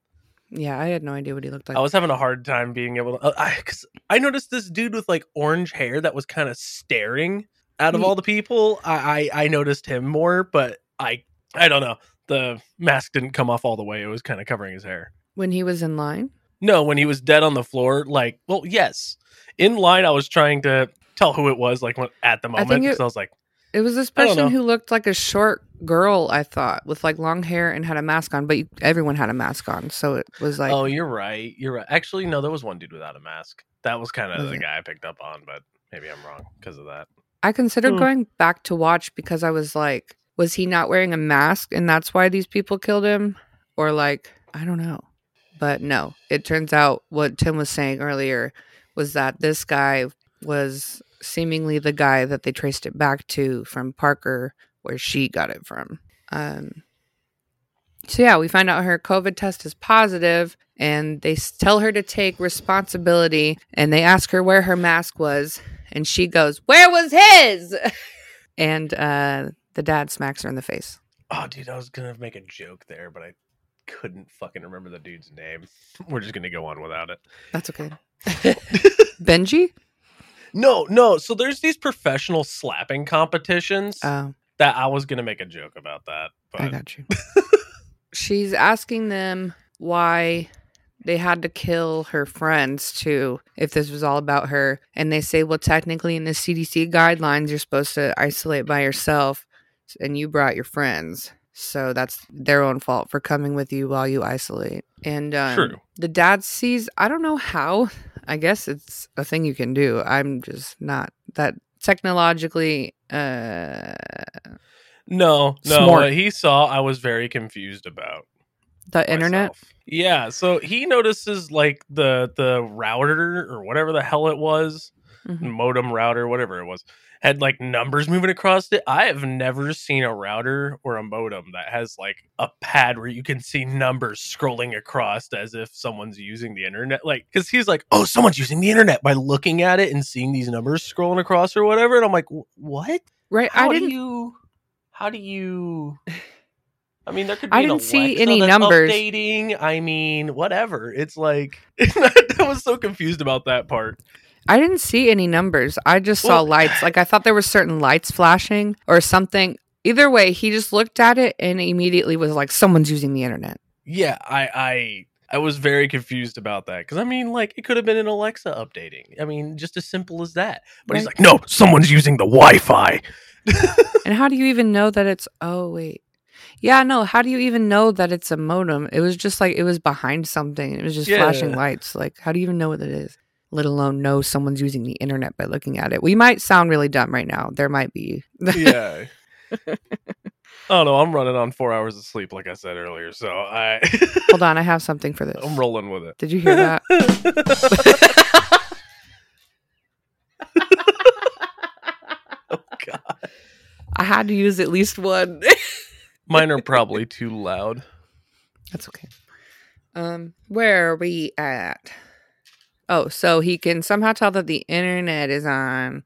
[SPEAKER 1] Yeah, I had no idea what he looked like.
[SPEAKER 2] I was having a hard time being able to. Uh, I, cause I noticed this dude with like orange hair that was kind of staring out of all the people. I, I I noticed him more, but I I don't know. The mask didn't come off all the way. It was kind of covering his hair.
[SPEAKER 1] when he was in line.
[SPEAKER 2] No, when he was dead on the floor, like, well, yes, in line, I was trying to tell who it was, like, when, at the moment,
[SPEAKER 1] it-
[SPEAKER 2] because I was like,
[SPEAKER 1] It was this person who looked like a short girl, I thought, with like long hair and had a mask on, but you, everyone had a mask on. So it was like,
[SPEAKER 2] oh, you're right, you're right. Actually, no, there was one dude without a mask. That was kind of the
[SPEAKER 1] it?
[SPEAKER 2] guy I picked up on, but maybe I'm wrong because of that.
[SPEAKER 1] I considered
[SPEAKER 2] Hmm.
[SPEAKER 1] going back to watch because I was like, was he not wearing a mask and that's why these people killed him? Or like, I don't know. But no, it turns out what Tim was saying earlier was that this guy was seemingly the guy that they traced it back to from Parker, where she got it from. Um, so yeah, we find out her COVID test is positive, and they tell her to take responsibility, and they ask her where her mask was, and she goes, "Where was his?" and uh, the dad smacks her in the face.
[SPEAKER 2] Oh, dude, I was gonna make a joke there, but I couldn't fucking remember the dude's name. We're just gonna go on without it.
[SPEAKER 1] That's okay. Benji?
[SPEAKER 2] No, no. So there's these professional slapping competitions
[SPEAKER 1] Oh,
[SPEAKER 2] that I was gonna make a joke about that,
[SPEAKER 1] I got you. She's asking them why they had to kill her friends too, if this was all about her. And they say, well, technically, in the CDC guidelines, you're supposed to isolate by yourself, and you brought your friends. So that's their own fault for coming with you while you isolate. And um,
[SPEAKER 2] True.
[SPEAKER 1] the dad sees, I don't know how. I guess it's a thing you can do. I'm just not that technologically uh
[SPEAKER 2] no, no.
[SPEAKER 1] Smart.
[SPEAKER 2] What he saw, I was very confused about.
[SPEAKER 1] the internet.
[SPEAKER 2] Yeah, so he notices like the the router or whatever the hell it was,
[SPEAKER 1] Mhm.
[SPEAKER 2] modem router, whatever it was, had like numbers moving across it. I have never seen a router or a modem that has like a pad where you can see numbers scrolling across as if someone's using the internet. Like, because he's like, oh, someone's using the internet by looking at it and seeing these numbers scrolling across or whatever. And I'm like, what?
[SPEAKER 1] Right.
[SPEAKER 2] How
[SPEAKER 1] I
[SPEAKER 2] do
[SPEAKER 1] didn't
[SPEAKER 2] you? How do you? I mean, there could be.
[SPEAKER 1] I didn't see any numbers.
[SPEAKER 2] Updating. I mean, whatever. It's like I was so confused about that part.
[SPEAKER 1] I didn't see any numbers. I just saw
[SPEAKER 2] Well-
[SPEAKER 1] lights. Like I thought there were certain lights flashing or something. Either way, he just looked at it and immediately was like, "Someone's using the internet."
[SPEAKER 2] Yeah, I I I was very confused about that because I mean, like, it could have been an Alexa updating. I mean, just as simple as that. But he's like, no, someone's using the Wi-Fi.
[SPEAKER 1] And how do you even know that it's? Oh wait, yeah, no. How do you even know that it's a modem? It was just like it was behind something. It was just flashing lights. Like how do you even know what it is? let alone know someone's using the internet by looking at it. We might sound really dumb right now. There might be.
[SPEAKER 2] yeah. Oh no, I'm running on four hours of sleep, like I said earlier. So I
[SPEAKER 1] Hold on, I have something for this.
[SPEAKER 2] I'm rolling with it.
[SPEAKER 1] Did you hear that?
[SPEAKER 2] oh god,
[SPEAKER 1] I had to use at least one.
[SPEAKER 2] Mine are probably too loud.
[SPEAKER 1] That's okay. Um, where are we at? Oh, so he can somehow tell that the internet is on.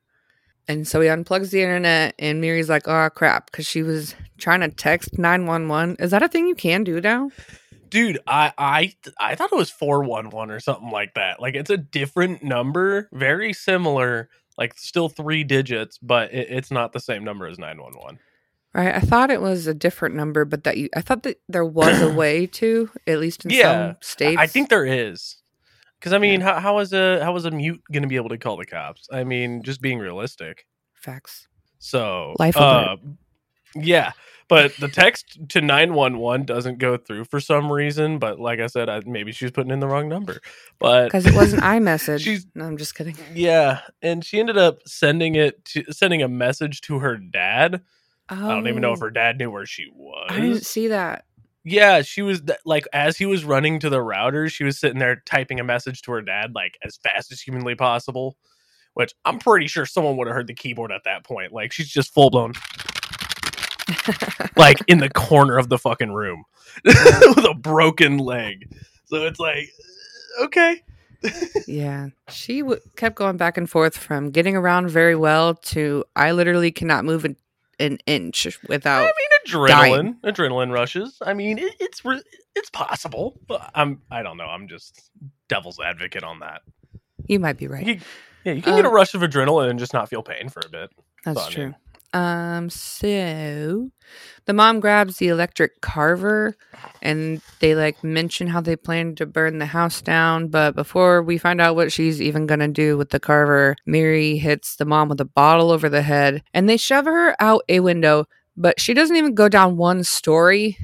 [SPEAKER 1] And so he unplugs the internet, and Miri's like, oh, crap, because she was trying to text 911. Is that a thing you can do now?
[SPEAKER 2] Dude, I I I thought it was four one one or something like that. Like it's a different number, very similar, like still three digits, but it, it's not the same number as nine one one.
[SPEAKER 1] Right. I thought it was a different number, but that you, I thought that there was a way to, at least in
[SPEAKER 2] Yeah,
[SPEAKER 1] some states.
[SPEAKER 2] I think there is. Because I mean, how, how is a how is a mute going to be able to call the cops? I mean, just being realistic.
[SPEAKER 1] facts.
[SPEAKER 2] So,
[SPEAKER 1] Life
[SPEAKER 2] uh, yeah, but the text to nine one one doesn't go through for some reason. But like I said, I, maybe she's putting in the wrong number. But
[SPEAKER 1] Because it wasn't iMessage.
[SPEAKER 2] She's-
[SPEAKER 1] no, I'm just kidding.
[SPEAKER 2] yeah, and she ended up sending it to sending a message to her dad.
[SPEAKER 1] Oh,
[SPEAKER 2] I don't even know if oh. her dad knew where she was.
[SPEAKER 1] I didn't see that.
[SPEAKER 2] Yeah, she was like as he was running to the router, she was sitting there typing a message to her dad like as fast as humanly possible. Which I'm pretty sure someone would have heard the keyboard at that point. Like she's just full blown like in the corner of the fucking room with a broken leg. So it's like uh, okay.
[SPEAKER 1] yeah. She w- kept going back and forth from getting around very well to I literally cannot move an, inch
[SPEAKER 2] I
[SPEAKER 1] without.
[SPEAKER 2] mean adrenaline,
[SPEAKER 1] dying.
[SPEAKER 2] adrenaline rushes. I mean it, it's re- it's possible. I'm I don't know. I'm just devil's advocate on that.
[SPEAKER 1] You might be right.
[SPEAKER 2] You- yeah, you can get a
[SPEAKER 1] Um,
[SPEAKER 2] rush of adrenaline and just not feel pain for a bit.
[SPEAKER 1] That's
[SPEAKER 2] I mean.
[SPEAKER 1] true. Um, so the mom grabs the electric carver and they like mention how they plan to burn the house down. But before we find out what she's even gonna do with the carver, Mary hits the mom with a bottle over the head and they shove her out a window, but she doesn't even go down one story.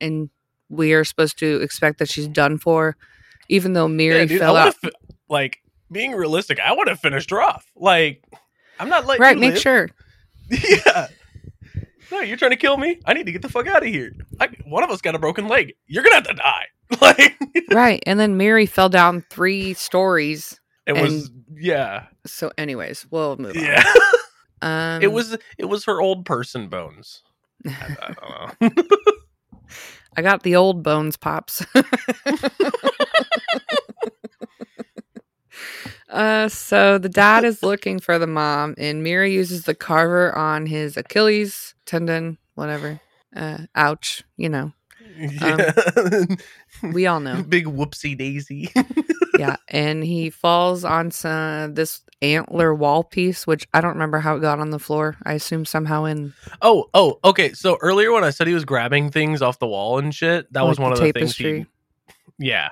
[SPEAKER 1] And we are supposed to expect that she's done for, even though Mary
[SPEAKER 2] Yeah, dude,
[SPEAKER 1] fell out.
[SPEAKER 2] fi- like being realistic, I would have finished her off. Like, I'm not letting
[SPEAKER 1] Right, make
[SPEAKER 2] live.
[SPEAKER 1] sure.
[SPEAKER 2] yeah. No, you're trying to kill me. I need to get the fuck out of here. I, one of us got a broken leg. You're gonna have to die. Like,
[SPEAKER 1] right. And then Mary fell down three stories.
[SPEAKER 2] it was. Yeah,
[SPEAKER 1] So, anyways, we'll move on.
[SPEAKER 2] yeah.
[SPEAKER 1] Um,
[SPEAKER 2] it was. It was her old person bones. I, I don't know.
[SPEAKER 1] I got the old bones pops. Uh, so the dad is looking for the mom, and Mira uses the carver on his Achilles tendon, whatever. Uh, ouch, you know,
[SPEAKER 2] yeah.
[SPEAKER 1] we all know.
[SPEAKER 2] Big whoopsie daisy.
[SPEAKER 1] yeah, and he falls on some, this antler wall piece, which I don't remember how it got on the floor. I assume somehow in
[SPEAKER 2] Oh, oh, okay. So earlier when I said he was grabbing things off the wall and shit, that was one of the things.
[SPEAKER 1] tapestry.
[SPEAKER 2] He, yeah,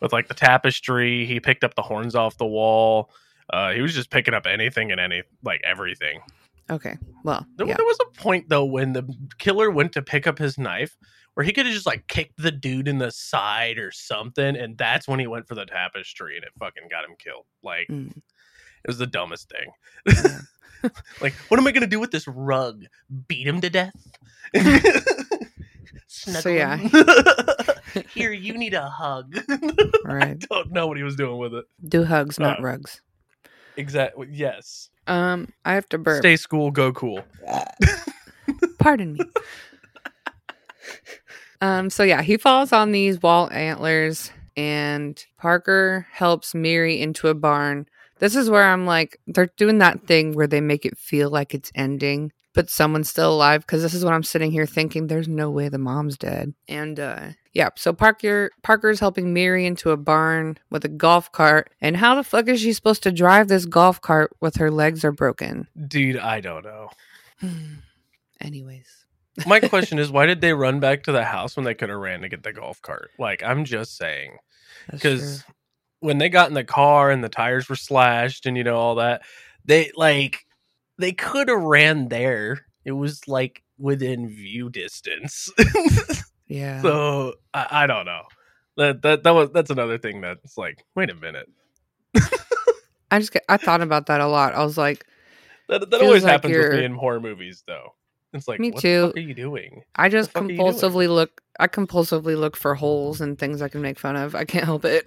[SPEAKER 2] with like the tapestry, he picked up the horns off the wall. Uh, he was just picking up anything and any like everything.
[SPEAKER 1] Okay, well,
[SPEAKER 2] There,
[SPEAKER 1] yeah.
[SPEAKER 2] there was a point though when the killer went to pick up his knife where he could have just like kicked the dude in the side or something, and that's when he went for the tapestry and it fucking got him killed. Like
[SPEAKER 1] Mm.
[SPEAKER 2] it was the dumbest thing. like, what am I gonna do with this rug? Beat him to death? Snuggle
[SPEAKER 1] yeah.
[SPEAKER 2] Here, you need a hug.
[SPEAKER 1] Right.
[SPEAKER 2] Don't know what he was doing with it.
[SPEAKER 1] Do hugs, not
[SPEAKER 2] Uh,
[SPEAKER 1] rugs.
[SPEAKER 2] Exactly. Yes.
[SPEAKER 1] Um, I have to burp.
[SPEAKER 2] Stay school, go cool.
[SPEAKER 1] Pardon me. um, so yeah, he falls on these wall antlers and Parker helps Miri into a barn. This is where I'm like, they're doing that thing where they make it feel like it's ending, but someone's still alive. Cause this is what I'm sitting here thinking, there's no way the mom's dead. And uh yeah, so Parker Parker's helping Miri into a barn with a golf cart. And how the fuck is she supposed to drive this golf cart with her legs are broken?
[SPEAKER 2] Dude, I don't know.
[SPEAKER 1] Anyways.
[SPEAKER 2] My question is, why did they run back to the house when they could have ran to get the golf cart? Like, I'm just saying, because when they got in the car and the tires were slashed and you know all that, they like they could have ran there. It was like within view distance.
[SPEAKER 1] Yeah.
[SPEAKER 2] so I, I don't know. That that that was that's another thing that's like, wait a minute.
[SPEAKER 1] I just I thought about that a lot. I was like,
[SPEAKER 2] That, that always
[SPEAKER 1] like
[SPEAKER 2] happens with
[SPEAKER 1] you're-
[SPEAKER 2] me in horror movies, though. It's like,
[SPEAKER 1] Me
[SPEAKER 2] what
[SPEAKER 1] too.
[SPEAKER 2] are you doing?
[SPEAKER 1] I just
[SPEAKER 2] fuck are you doing?
[SPEAKER 1] compulsively look. I compulsively look for holes and things I can make fun of. I can't help it.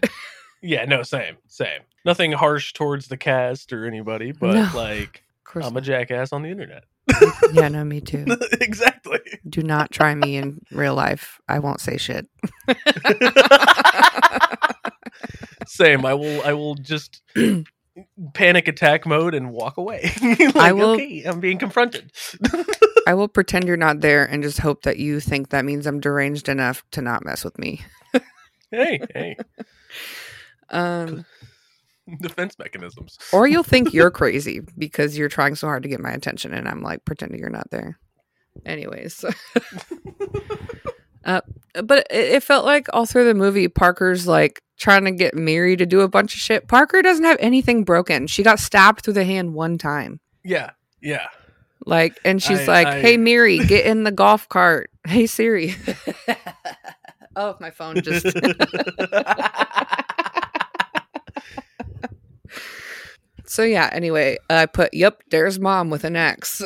[SPEAKER 2] Yeah, no, same, same. Nothing harsh towards the cast or anybody, but
[SPEAKER 1] No.
[SPEAKER 2] like, I'm a jackass on the internet.
[SPEAKER 1] yeah, no, me too.
[SPEAKER 2] exactly.
[SPEAKER 1] Do not try me in real life. I won't say shit.
[SPEAKER 2] Same. I will. I will just panic attack mode and walk away. like,
[SPEAKER 1] I will-
[SPEAKER 2] Okay, I'm being confronted.
[SPEAKER 1] I will pretend you're not there and just hope that you think that means I'm deranged enough to not mess with me.
[SPEAKER 2] hey, hey.
[SPEAKER 1] Um,
[SPEAKER 2] Defense mechanisms.
[SPEAKER 1] or you'll think you're crazy because you're trying so hard to get my attention and I'm like pretending you're not there. Anyways. uh, but it, it felt like all through the movie, Parker's like trying to get Mary to do a bunch of shit. Parker doesn't have anything broken. She got stabbed through the hand one time.
[SPEAKER 2] Yeah, yeah.
[SPEAKER 1] Like, and she's
[SPEAKER 2] I-
[SPEAKER 1] like,
[SPEAKER 2] I-
[SPEAKER 1] "Hey, Mary, get in the golf cart. Hey, Siri." oh, my phone just. So yeah. Anyway, I put, "Yep, there's mom with an X."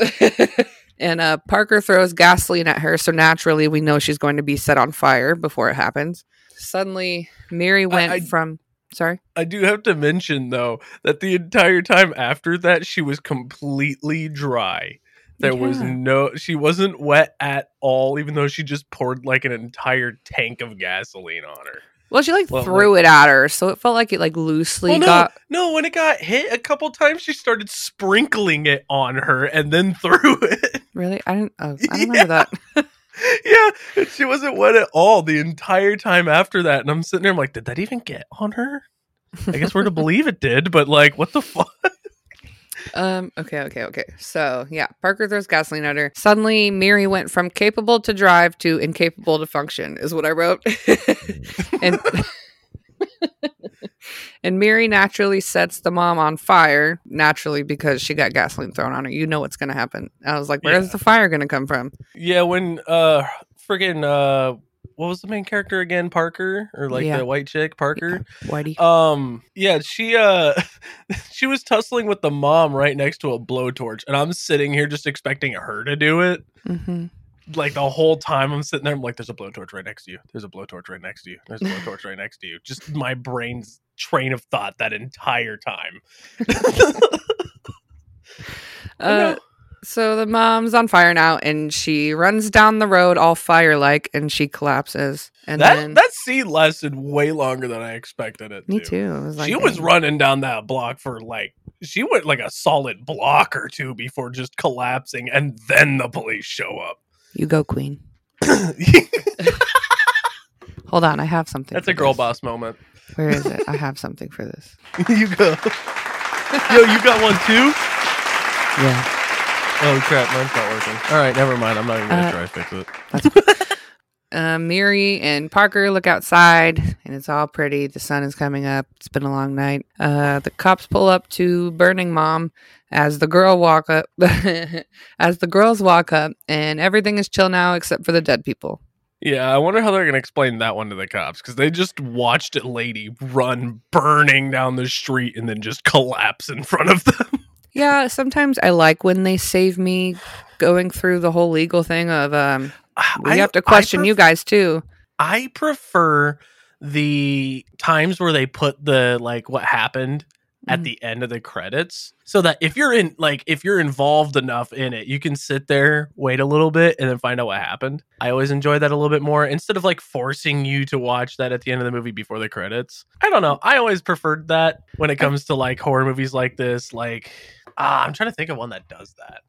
[SPEAKER 1] and uh, Parker throws gasoline at her, so naturally we know she's going to be set on fire before it happens. Suddenly, Mary went
[SPEAKER 2] I-
[SPEAKER 1] from. Sorry.
[SPEAKER 2] I do have to mention though that the entire time after that she was completely dry. There was no she wasn't wet at all, even though she just poured like an entire tank of gasoline on her.
[SPEAKER 1] Well, she like
[SPEAKER 2] Well,
[SPEAKER 1] threw it at her, so it felt like it like loosely
[SPEAKER 2] Well, no,
[SPEAKER 1] got.
[SPEAKER 2] no, when it got hit a couple times, she started sprinkling it on her and then threw it.
[SPEAKER 1] Really, I didn't. Oh, I don't remember that.
[SPEAKER 2] yeah, she wasn't wet at all the entire time after that. And I'm sitting there, I'm like, did that even get on her? I guess we're to believe it did, but like, what the fuck?
[SPEAKER 1] Um. Okay. Okay. Okay. So yeah, Parker throws gasoline at her. Suddenly, Mary went from capable to drive to incapable to function. Is what I wrote. and and Mary naturally sets the mom on fire. Naturally, because she got gasoline thrown on her. You know what's going to happen. I was like, where's
[SPEAKER 2] Yeah.
[SPEAKER 1] the fire going to come from?
[SPEAKER 2] Yeah, when uh friggin' uh what was the main character again? Parker? Or like
[SPEAKER 1] Yeah.
[SPEAKER 2] the white chick, Parker?
[SPEAKER 1] Whitey.
[SPEAKER 2] Um yeah, she uh she was tussling with the mom right next to a blowtorch, and I'm sitting here just expecting her to do it.
[SPEAKER 1] hmm
[SPEAKER 2] Like the whole time I'm sitting there, I'm like, there's a blowtorch right next to you. There's a blowtorch right next to you. There's a blowtorch right next to you. Just my brain's train of thought that entire time.
[SPEAKER 1] Uh. So the mom's on fire now, and she runs down the road all fire like, and she collapses. And
[SPEAKER 2] that
[SPEAKER 1] then
[SPEAKER 2] that scene lasted way longer than I expected it.
[SPEAKER 1] me
[SPEAKER 2] to.
[SPEAKER 1] too. Was like,
[SPEAKER 2] she was running down that block for like she went like a solid block or two before just collapsing and then the police show up
[SPEAKER 1] You go, queen. Hold on, I have something.
[SPEAKER 2] That's
[SPEAKER 1] a
[SPEAKER 2] girl
[SPEAKER 1] this.
[SPEAKER 2] boss moment
[SPEAKER 1] Where is it? I have something for this.
[SPEAKER 2] you go yo you got one too
[SPEAKER 1] Yeah.
[SPEAKER 2] Oh crap mine's not working all right never mind i'm not even gonna
[SPEAKER 1] Uh,
[SPEAKER 2] try to fix it
[SPEAKER 1] Uh, Mary and Parker look outside, and it's all pretty. The sun is coming up. It's been a long night. Uh, the cops pull up to Burning Mom as the girl walk up, as the girls walk up, and everything is chill now except for the dead people.
[SPEAKER 2] yeah i wonder how they're gonna explain that one to the cops because they just watched a lady run burning down the street and then just collapse in front of them
[SPEAKER 1] Yeah, sometimes I like when they save me going through the whole legal thing of um, we
[SPEAKER 2] I-
[SPEAKER 1] have to question
[SPEAKER 2] pref-
[SPEAKER 1] you guys too.
[SPEAKER 2] I prefer the times where they put the like what happened at
[SPEAKER 1] Mhm.
[SPEAKER 2] the end of the credits so that if you're in like if you're involved enough in it you can sit there wait a little bit and then find out what happened i always enjoy that a little bit more instead of like forcing you to watch that at the end of the movie before the credits i don't know i always preferred that when it comes to like horror movies like this like ah, i'm trying to think of one that does that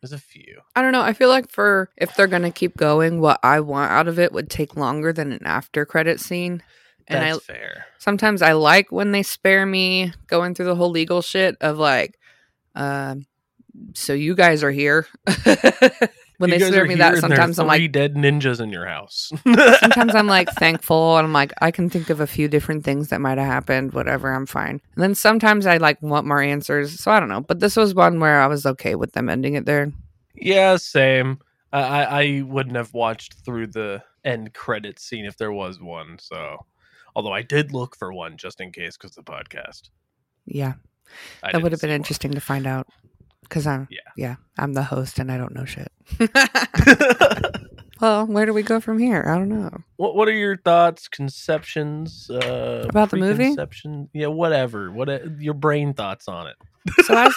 [SPEAKER 2] there's a few
[SPEAKER 1] I don't know. I feel like for if they're gonna keep going, what I want out of it would take longer than an after credit scene. And I
[SPEAKER 2] that's fair
[SPEAKER 1] sometimes I like when they spare me going through the whole legal shit of like, um, so you guys are here. when
[SPEAKER 2] You
[SPEAKER 1] they spare me that,
[SPEAKER 2] and there are
[SPEAKER 1] sometimes I'm
[SPEAKER 2] three
[SPEAKER 1] like,
[SPEAKER 2] dead ninjas in your house
[SPEAKER 1] sometimes I'm like thankful and I'm like, I can think of a few different things that might have happened, whatever, I'm fine. And then sometimes I like want more answers. So I don't know. But this was one where I was okay with them ending it there.
[SPEAKER 2] Yeah, same. I, I I wouldn't have watched through the end credit scene if there was one. So, although I did look for one just in case because the podcast.
[SPEAKER 1] Yeah.
[SPEAKER 2] I
[SPEAKER 1] That would have been interesting to find out. Because I'm,
[SPEAKER 2] Yeah.
[SPEAKER 1] yeah, I'm the host and I don't know shit. well, where do we go from here? I don't know.
[SPEAKER 2] what What are your thoughts, conceptions uh,
[SPEAKER 1] About the movie?
[SPEAKER 2] preconception- Yeah, whatever. What uh, your brain thoughts on it?
[SPEAKER 1] So as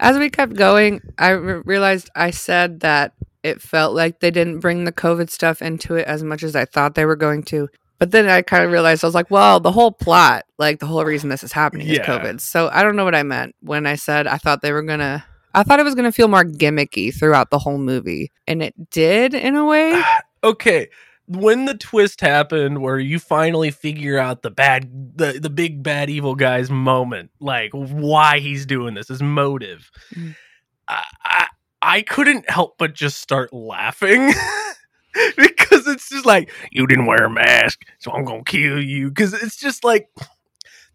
[SPEAKER 1] as we kept going, I re- realized I said that it felt like they didn't bring the COVID stuff into it as much as I thought they were going to. But then I kind of realized I was like, well, the whole plot, like the whole reason this is happening is COVID. So I don't know what I meant when I said I thought they were gonna. I thought it was gonna feel more gimmicky throughout the whole movie, and it did in a way.
[SPEAKER 2] okay when the twist happened where you finally figure out the bad the, the big bad evil guy's moment like why he's doing this his motive
[SPEAKER 1] Mm.
[SPEAKER 2] I, I i couldn't help but just start laughing because it's just like you didn't wear a mask so i'm gonna kill you because it's just like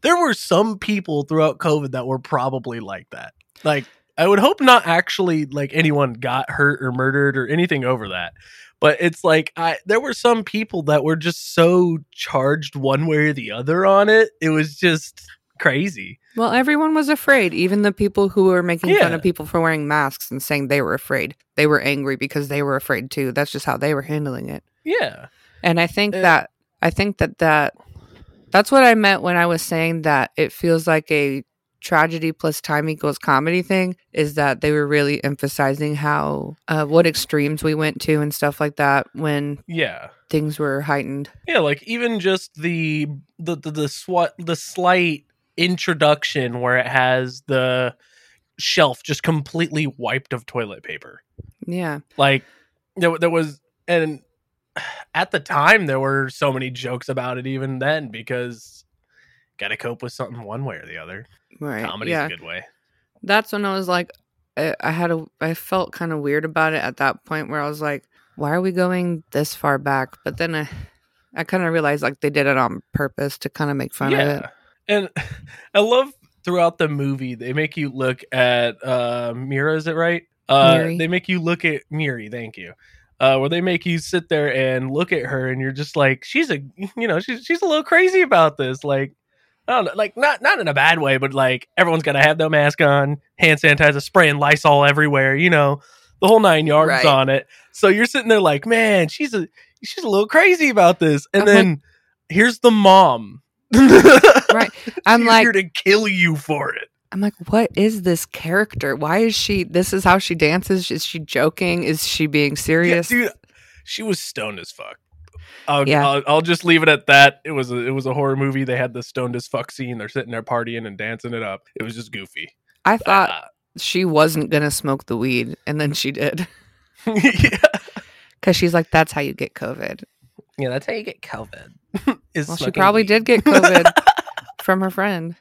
[SPEAKER 2] there were some people throughout covid that were probably like that like i would hope not actually like anyone got hurt or murdered or anything over that but it's like I there were some people that were just so charged one way or the other on it. It was just crazy.
[SPEAKER 1] Well, everyone was afraid, even the people who were making fun of people for wearing masks and saying they were afraid. They were angry because they were afraid too. That's just how they were handling it.
[SPEAKER 2] Yeah.
[SPEAKER 1] And I think
[SPEAKER 2] Uh,
[SPEAKER 1] that I think that that that's what I meant when I was saying that it feels like a tragedy plus time equals comedy thing is that they were really emphasizing how uh, what extremes we went to and stuff like that when
[SPEAKER 2] Yeah.
[SPEAKER 1] things were heightened.
[SPEAKER 2] Yeah, like even just the the the, the swat the slight introduction where it has the shelf just completely wiped of toilet paper.
[SPEAKER 1] Yeah.
[SPEAKER 2] Like there, there was and at the time there were so many jokes about it even then because got to cope with something one way or the other.
[SPEAKER 1] Right.
[SPEAKER 2] Comedy's
[SPEAKER 1] yeah.
[SPEAKER 2] a good way.
[SPEAKER 1] that's when I was like, I, I had a, I felt kind of weird about it at that point where I was like, why are we going this far back? But then I, I kind of realized like they did it on purpose to kind of make fun of it.
[SPEAKER 2] And I love throughout the movie they make you look at uh Mira, is it right? Uh they make you look at Miri, thank you. Uh where they make you sit there and look at her and you're just like, she's a you know, she's she's a little crazy about this. Like I don't know, like not not in a bad way, but like everyone's gotta have their mask on, hand sanitizer, spraying Lysol everywhere, you know, the whole nine yards
[SPEAKER 1] Right.
[SPEAKER 2] on it. So you're sitting there like, man, she's a she's a little crazy about this. And
[SPEAKER 1] I'm like-
[SPEAKER 2] then here's the mom.
[SPEAKER 1] Right. I'm like,
[SPEAKER 2] here to kill you for it.
[SPEAKER 1] I'm like, what is this character? Why is she? This is how she dances. Is she joking? Is she being
[SPEAKER 2] Yeah,
[SPEAKER 1] serious?
[SPEAKER 2] dude, she was stoned as fuck. I'll,
[SPEAKER 1] Yeah.
[SPEAKER 2] I'll, I'll just leave it at that. It was a, it was a horror movie. They had the stoned as fuck scene. They're sitting there partying and dancing it up. It was just goofy.
[SPEAKER 1] I thought
[SPEAKER 2] Uh,
[SPEAKER 1] she wasn't gonna smoke the weed, and then she did
[SPEAKER 2] yeah.
[SPEAKER 1] because she's like, that's how you get COVID.
[SPEAKER 2] Yeah, that's how you get COVID. is
[SPEAKER 1] Well, she probably
[SPEAKER 2] weed.
[SPEAKER 1] did get COVID from her friend.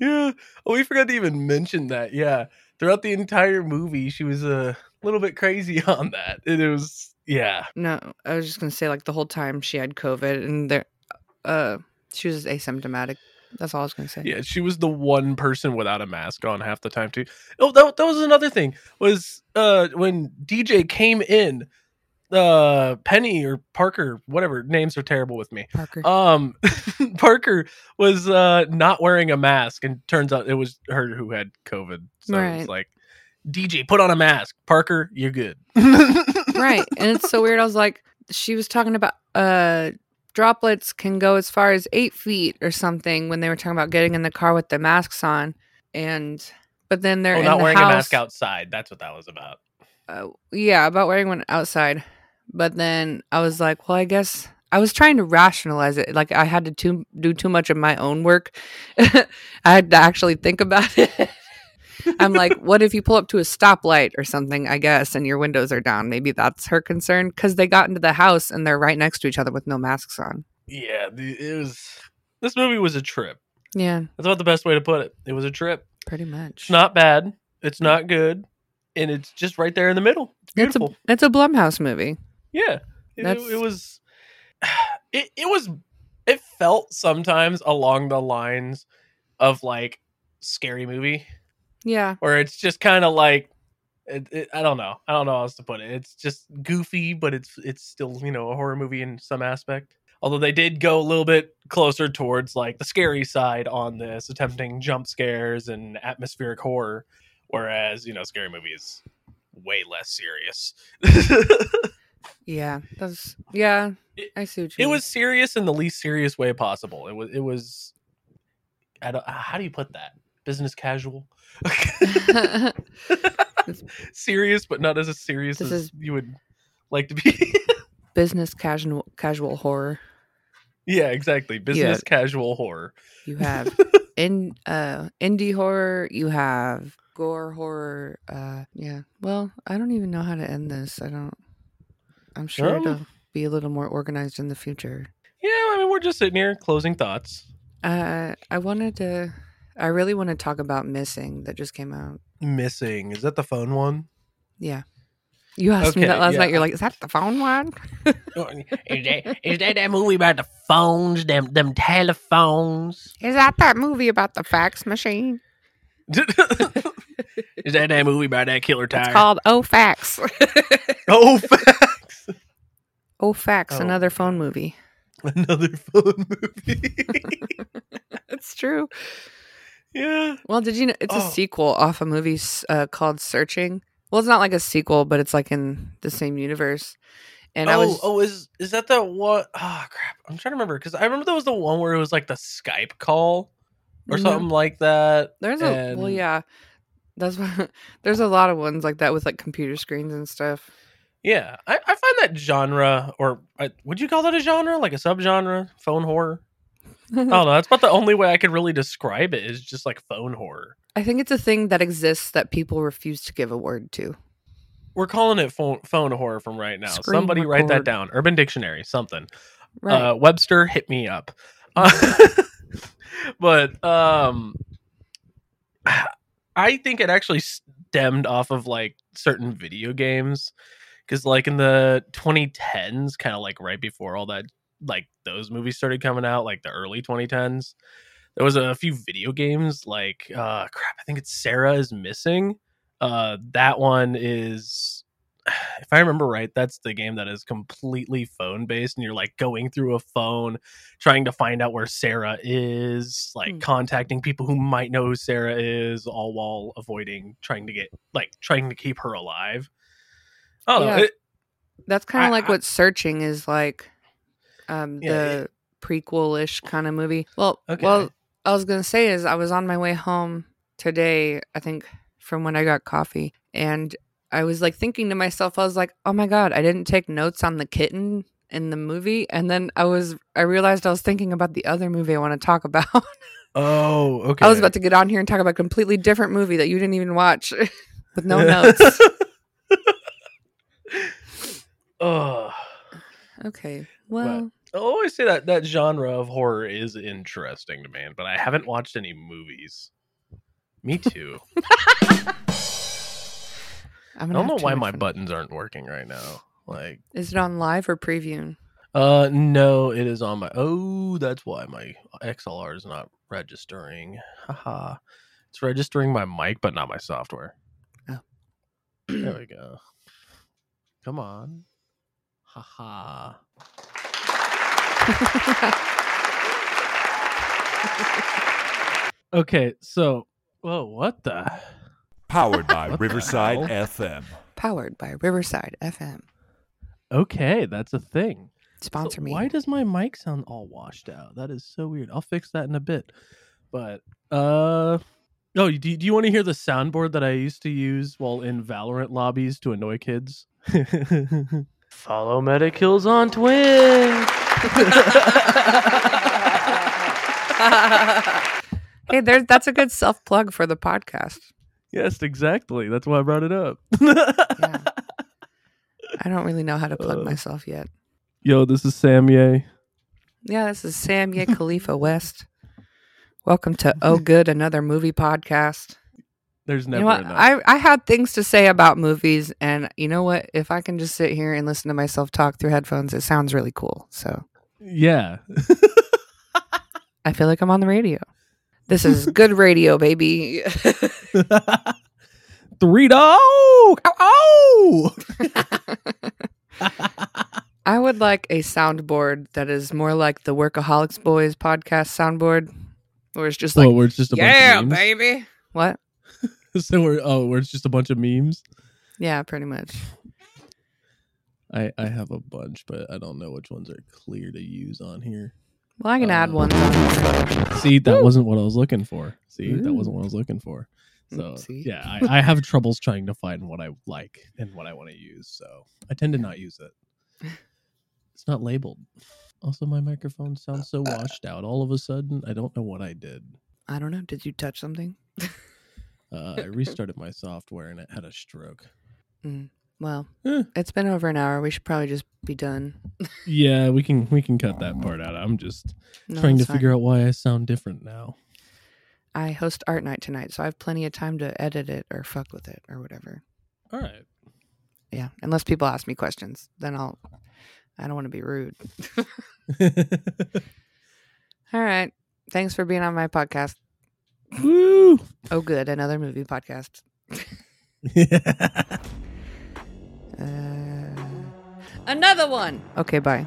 [SPEAKER 2] Yeah. Oh, we forgot to even mention that. Yeah. Throughout the entire movie, she was a little bit crazy on that. And it was, yeah.
[SPEAKER 1] No, I was just gonna say like the whole time she had COVID and there, uh, she was asymptomatic. That's all I was gonna say.
[SPEAKER 2] Yeah, she was the one person without a mask on half the time too. Oh, that, that was another thing. Was uh when DJ came in, uh Penny or Parker, whatever names are terrible with me.
[SPEAKER 1] Parker.
[SPEAKER 2] Um Parker was uh not wearing a mask and turns out it was her who had COVID. So
[SPEAKER 1] Right.
[SPEAKER 2] it's like DJ, put on a mask. Parker, you're good.
[SPEAKER 1] right, and it's so weird. I was like, she was talking about uh droplets can go as far as eight feet or something when they were talking about getting in the car with the masks on, and but then they're
[SPEAKER 2] Oh, not
[SPEAKER 1] the
[SPEAKER 2] wearing
[SPEAKER 1] house.
[SPEAKER 2] a mask outside. That's what that was about.
[SPEAKER 1] uh, yeah, about wearing one outside. But then I was like, well, I guess I was trying to rationalize it. Like I had to too, do too much of my own work. I had to actually think about it. I'm like, what if you pull up to a stoplight or something, I guess, and your windows are down? Maybe that's her concern because they got into the house and they're right next to each other with no masks on.
[SPEAKER 2] Yeah, it was. This movie was a trip.
[SPEAKER 1] Yeah,
[SPEAKER 2] That's about the best way to put it. It was a trip.
[SPEAKER 1] pretty much.
[SPEAKER 2] It's not bad. It's not good, and it's just right there in the middle. It's
[SPEAKER 1] It's a,
[SPEAKER 2] beautiful.
[SPEAKER 1] it's a Blumhouse movie.
[SPEAKER 2] Yeah, it, it was. It it was. It felt sometimes along the lines of like scary movie,
[SPEAKER 1] Yeah,
[SPEAKER 2] where it's just kind of like. It, it, I don't know. I don't know how else to put it. It's just goofy, but it's it's still you know a horror movie in some aspect. Although they did go a little bit closer towards like the scary side on this, attempting jump scares and atmospheric horror, whereas you know, scary movie is way less serious.
[SPEAKER 1] Yeah, that's yeah.
[SPEAKER 2] It-
[SPEAKER 1] I see what you
[SPEAKER 2] it
[SPEAKER 1] mean.
[SPEAKER 2] was serious in the least serious way possible. It was it was. I don't, how do you put that? Business casual. serious, but not as serious
[SPEAKER 1] This
[SPEAKER 2] as you would like to be.
[SPEAKER 1] business casual casual horror.
[SPEAKER 2] yeah, exactly. Business casual horror.
[SPEAKER 1] You have in uh indie horror. You have gore horror. Uh, yeah. Well, I don't even know how to end this. I don't. I'm sure
[SPEAKER 2] Um,
[SPEAKER 1] it'll be a little more organized in the future.
[SPEAKER 2] Yeah, I mean, we're just sitting here closing thoughts.
[SPEAKER 1] Uh, I wanted to. I really want to talk about missing that just came out.
[SPEAKER 2] Missing is that the phone one?
[SPEAKER 1] Yeah. You asked me that last
[SPEAKER 2] yeah.
[SPEAKER 1] night. You're like, "Is that the phone one?"
[SPEAKER 2] is that is that that movie about the phones, them them telephones?
[SPEAKER 1] Is that that movie about the fax machine?
[SPEAKER 2] is that that movie about that killer tire?
[SPEAKER 1] It's called Oh Fax.
[SPEAKER 2] oh, facts.
[SPEAKER 1] Oh Fax,
[SPEAKER 2] Oh.
[SPEAKER 1] another phone movie.
[SPEAKER 2] Another phone movie.
[SPEAKER 1] It's true.
[SPEAKER 2] yeah.
[SPEAKER 1] Well, did you know it's a
[SPEAKER 2] Oh.
[SPEAKER 1] sequel off a movie uh, called Searching? Well, it's not like a sequel, but it's like in the same universe. And
[SPEAKER 2] oh,
[SPEAKER 1] I was
[SPEAKER 2] oh, is is that the what? Ah, crap. I'm trying to remember because I remember there was the one where it was like the Skype call or
[SPEAKER 1] No.
[SPEAKER 2] something like that.
[SPEAKER 1] There's a well, yeah. That's why there's a lot of ones like that with like computer screens and stuff.
[SPEAKER 2] Yeah, I, I find that genre, or I, would you call that a genre, like a subgenre, phone horror? I don't know. That's about the only way I could really describe it is just like phone horror.
[SPEAKER 1] I think it's a thing that exists that people refuse to give a word to.
[SPEAKER 2] We're calling it phone phone horror from right now.
[SPEAKER 1] Screen
[SPEAKER 2] Somebody write that down. Urban Dictionary, something.
[SPEAKER 1] Right.
[SPEAKER 2] Uh, Webster, hit me up. Uh, but um, I think it actually stemmed off of like certain video games because, like, in the 2010s, kind of like right before all that, like those movies started coming out, like the early 2010s. There was a few video games like uh crap, I think it's Sarah is missing. Uh that one is if I remember right, that's the game that is completely phone based, and you're like going through a phone, trying to find out where Sarah is, like
[SPEAKER 1] Hmm.
[SPEAKER 2] contacting people who might know who Sarah is, all while avoiding trying to get like trying to keep her alive. Oh,
[SPEAKER 1] Yeah.
[SPEAKER 2] it,
[SPEAKER 1] That's kind of like
[SPEAKER 2] I-
[SPEAKER 1] what Searching is like. Um,
[SPEAKER 2] Yeah,
[SPEAKER 1] the prequel-ish kind of movie. Well,
[SPEAKER 2] Okay.
[SPEAKER 1] well, I was gonna say is I was on my way home today. I think from when I got coffee, and I was like thinking to myself, I was like, "Oh my god, I didn't take notes on the kitten in the movie." And then I was, I realized I was thinking about the other movie I want to talk about.
[SPEAKER 2] oh, okay.
[SPEAKER 1] I was about to get on here and talk about a completely different movie that you didn't even watch with no notes.
[SPEAKER 2] Ugh.
[SPEAKER 1] Okay, well,
[SPEAKER 2] I always say that that genre of horror is interesting to me, but I haven't watched any movies. Me too. I don't know why my
[SPEAKER 1] fun.
[SPEAKER 2] buttons aren't working right now. Like,
[SPEAKER 1] Is it on live or preview?
[SPEAKER 2] uh, no, it is on my. Oh, that's why my XLR is not registering. Haha, it's registering my mic, but not my software.
[SPEAKER 1] Oh.
[SPEAKER 2] There we go. Come on. Haha. Okay, so, whoa, what the?
[SPEAKER 3] Powered by Riverside? FM.
[SPEAKER 1] Powered by Riverside FM.
[SPEAKER 2] Okay, that's a thing.
[SPEAKER 1] Sponsor
[SPEAKER 2] So
[SPEAKER 1] me.
[SPEAKER 2] Why does my mic sound all washed out? That is so weird. I'll fix that in a bit. But uh oh, do, do you want to hear the soundboard that I used to use while in Valorant lobbies to annoy kids? Follow Metakillz on Twitch.
[SPEAKER 1] hey, there's that's a good self plug for the podcast.
[SPEAKER 2] yes, exactly. That's why I brought it up.
[SPEAKER 1] Yeah. I don't really know how to plug
[SPEAKER 2] Uh.
[SPEAKER 1] myself yet.
[SPEAKER 2] Yo, this is Sam Ye.
[SPEAKER 1] Yeah, this is Sam Ye Khalifa West. Welcome to Oh Good, another movie podcast.
[SPEAKER 2] There's never
[SPEAKER 1] You
[SPEAKER 2] know.
[SPEAKER 1] I, I had things to say about movies, and you know what? If I can just sit here and listen to myself talk through headphones, it sounds really cool. So
[SPEAKER 2] yeah.
[SPEAKER 1] I feel like I'm on the radio. This is good radio, baby.
[SPEAKER 2] Three dog. Ow, ow!
[SPEAKER 1] I would like a soundboard that is more like the Workaholics Boys podcast soundboard, where it's just like,
[SPEAKER 2] well, where it's just a
[SPEAKER 1] yeah, baby. What?
[SPEAKER 2] so we're oh, where it's just a bunch of memes.
[SPEAKER 1] Yeah, pretty much.
[SPEAKER 2] I I have a bunch, but I don't know which ones are clear to use on here.
[SPEAKER 1] Well, I can add
[SPEAKER 2] Uh,
[SPEAKER 1] one.
[SPEAKER 2] See, that
[SPEAKER 1] Woo.
[SPEAKER 2] wasn't what I was looking for. See, that wasn't what I was looking for.
[SPEAKER 1] Mm,
[SPEAKER 2] So yeah, I, I have troubles trying to find what I like and what I want to use. So I tend to not use it. It's not labeled. Also, my microphone sounds so washed out. All of a sudden, I don't know what I did.
[SPEAKER 1] I don't know. Did you touch something?
[SPEAKER 2] Uh, I restarted my software and it had a stroke.
[SPEAKER 1] Well,
[SPEAKER 2] Eh.
[SPEAKER 1] it's been over an hour. We should probably just be done.
[SPEAKER 2] Yeah, we can we can cut that part out. I'm just
[SPEAKER 1] No,
[SPEAKER 2] trying to
[SPEAKER 1] fine.
[SPEAKER 2] figure out why I sound different now.
[SPEAKER 1] I host art night tonight, so I have plenty of time to edit it or fuck with it or whatever.
[SPEAKER 2] All right.
[SPEAKER 1] Yeah, unless people ask me questions, then I'll. I don't want to be rude. All right. Thanks for being on my podcast.
[SPEAKER 2] Woo!
[SPEAKER 1] Oh, good. Another movie podcast. Uh, another one. Okay, bye.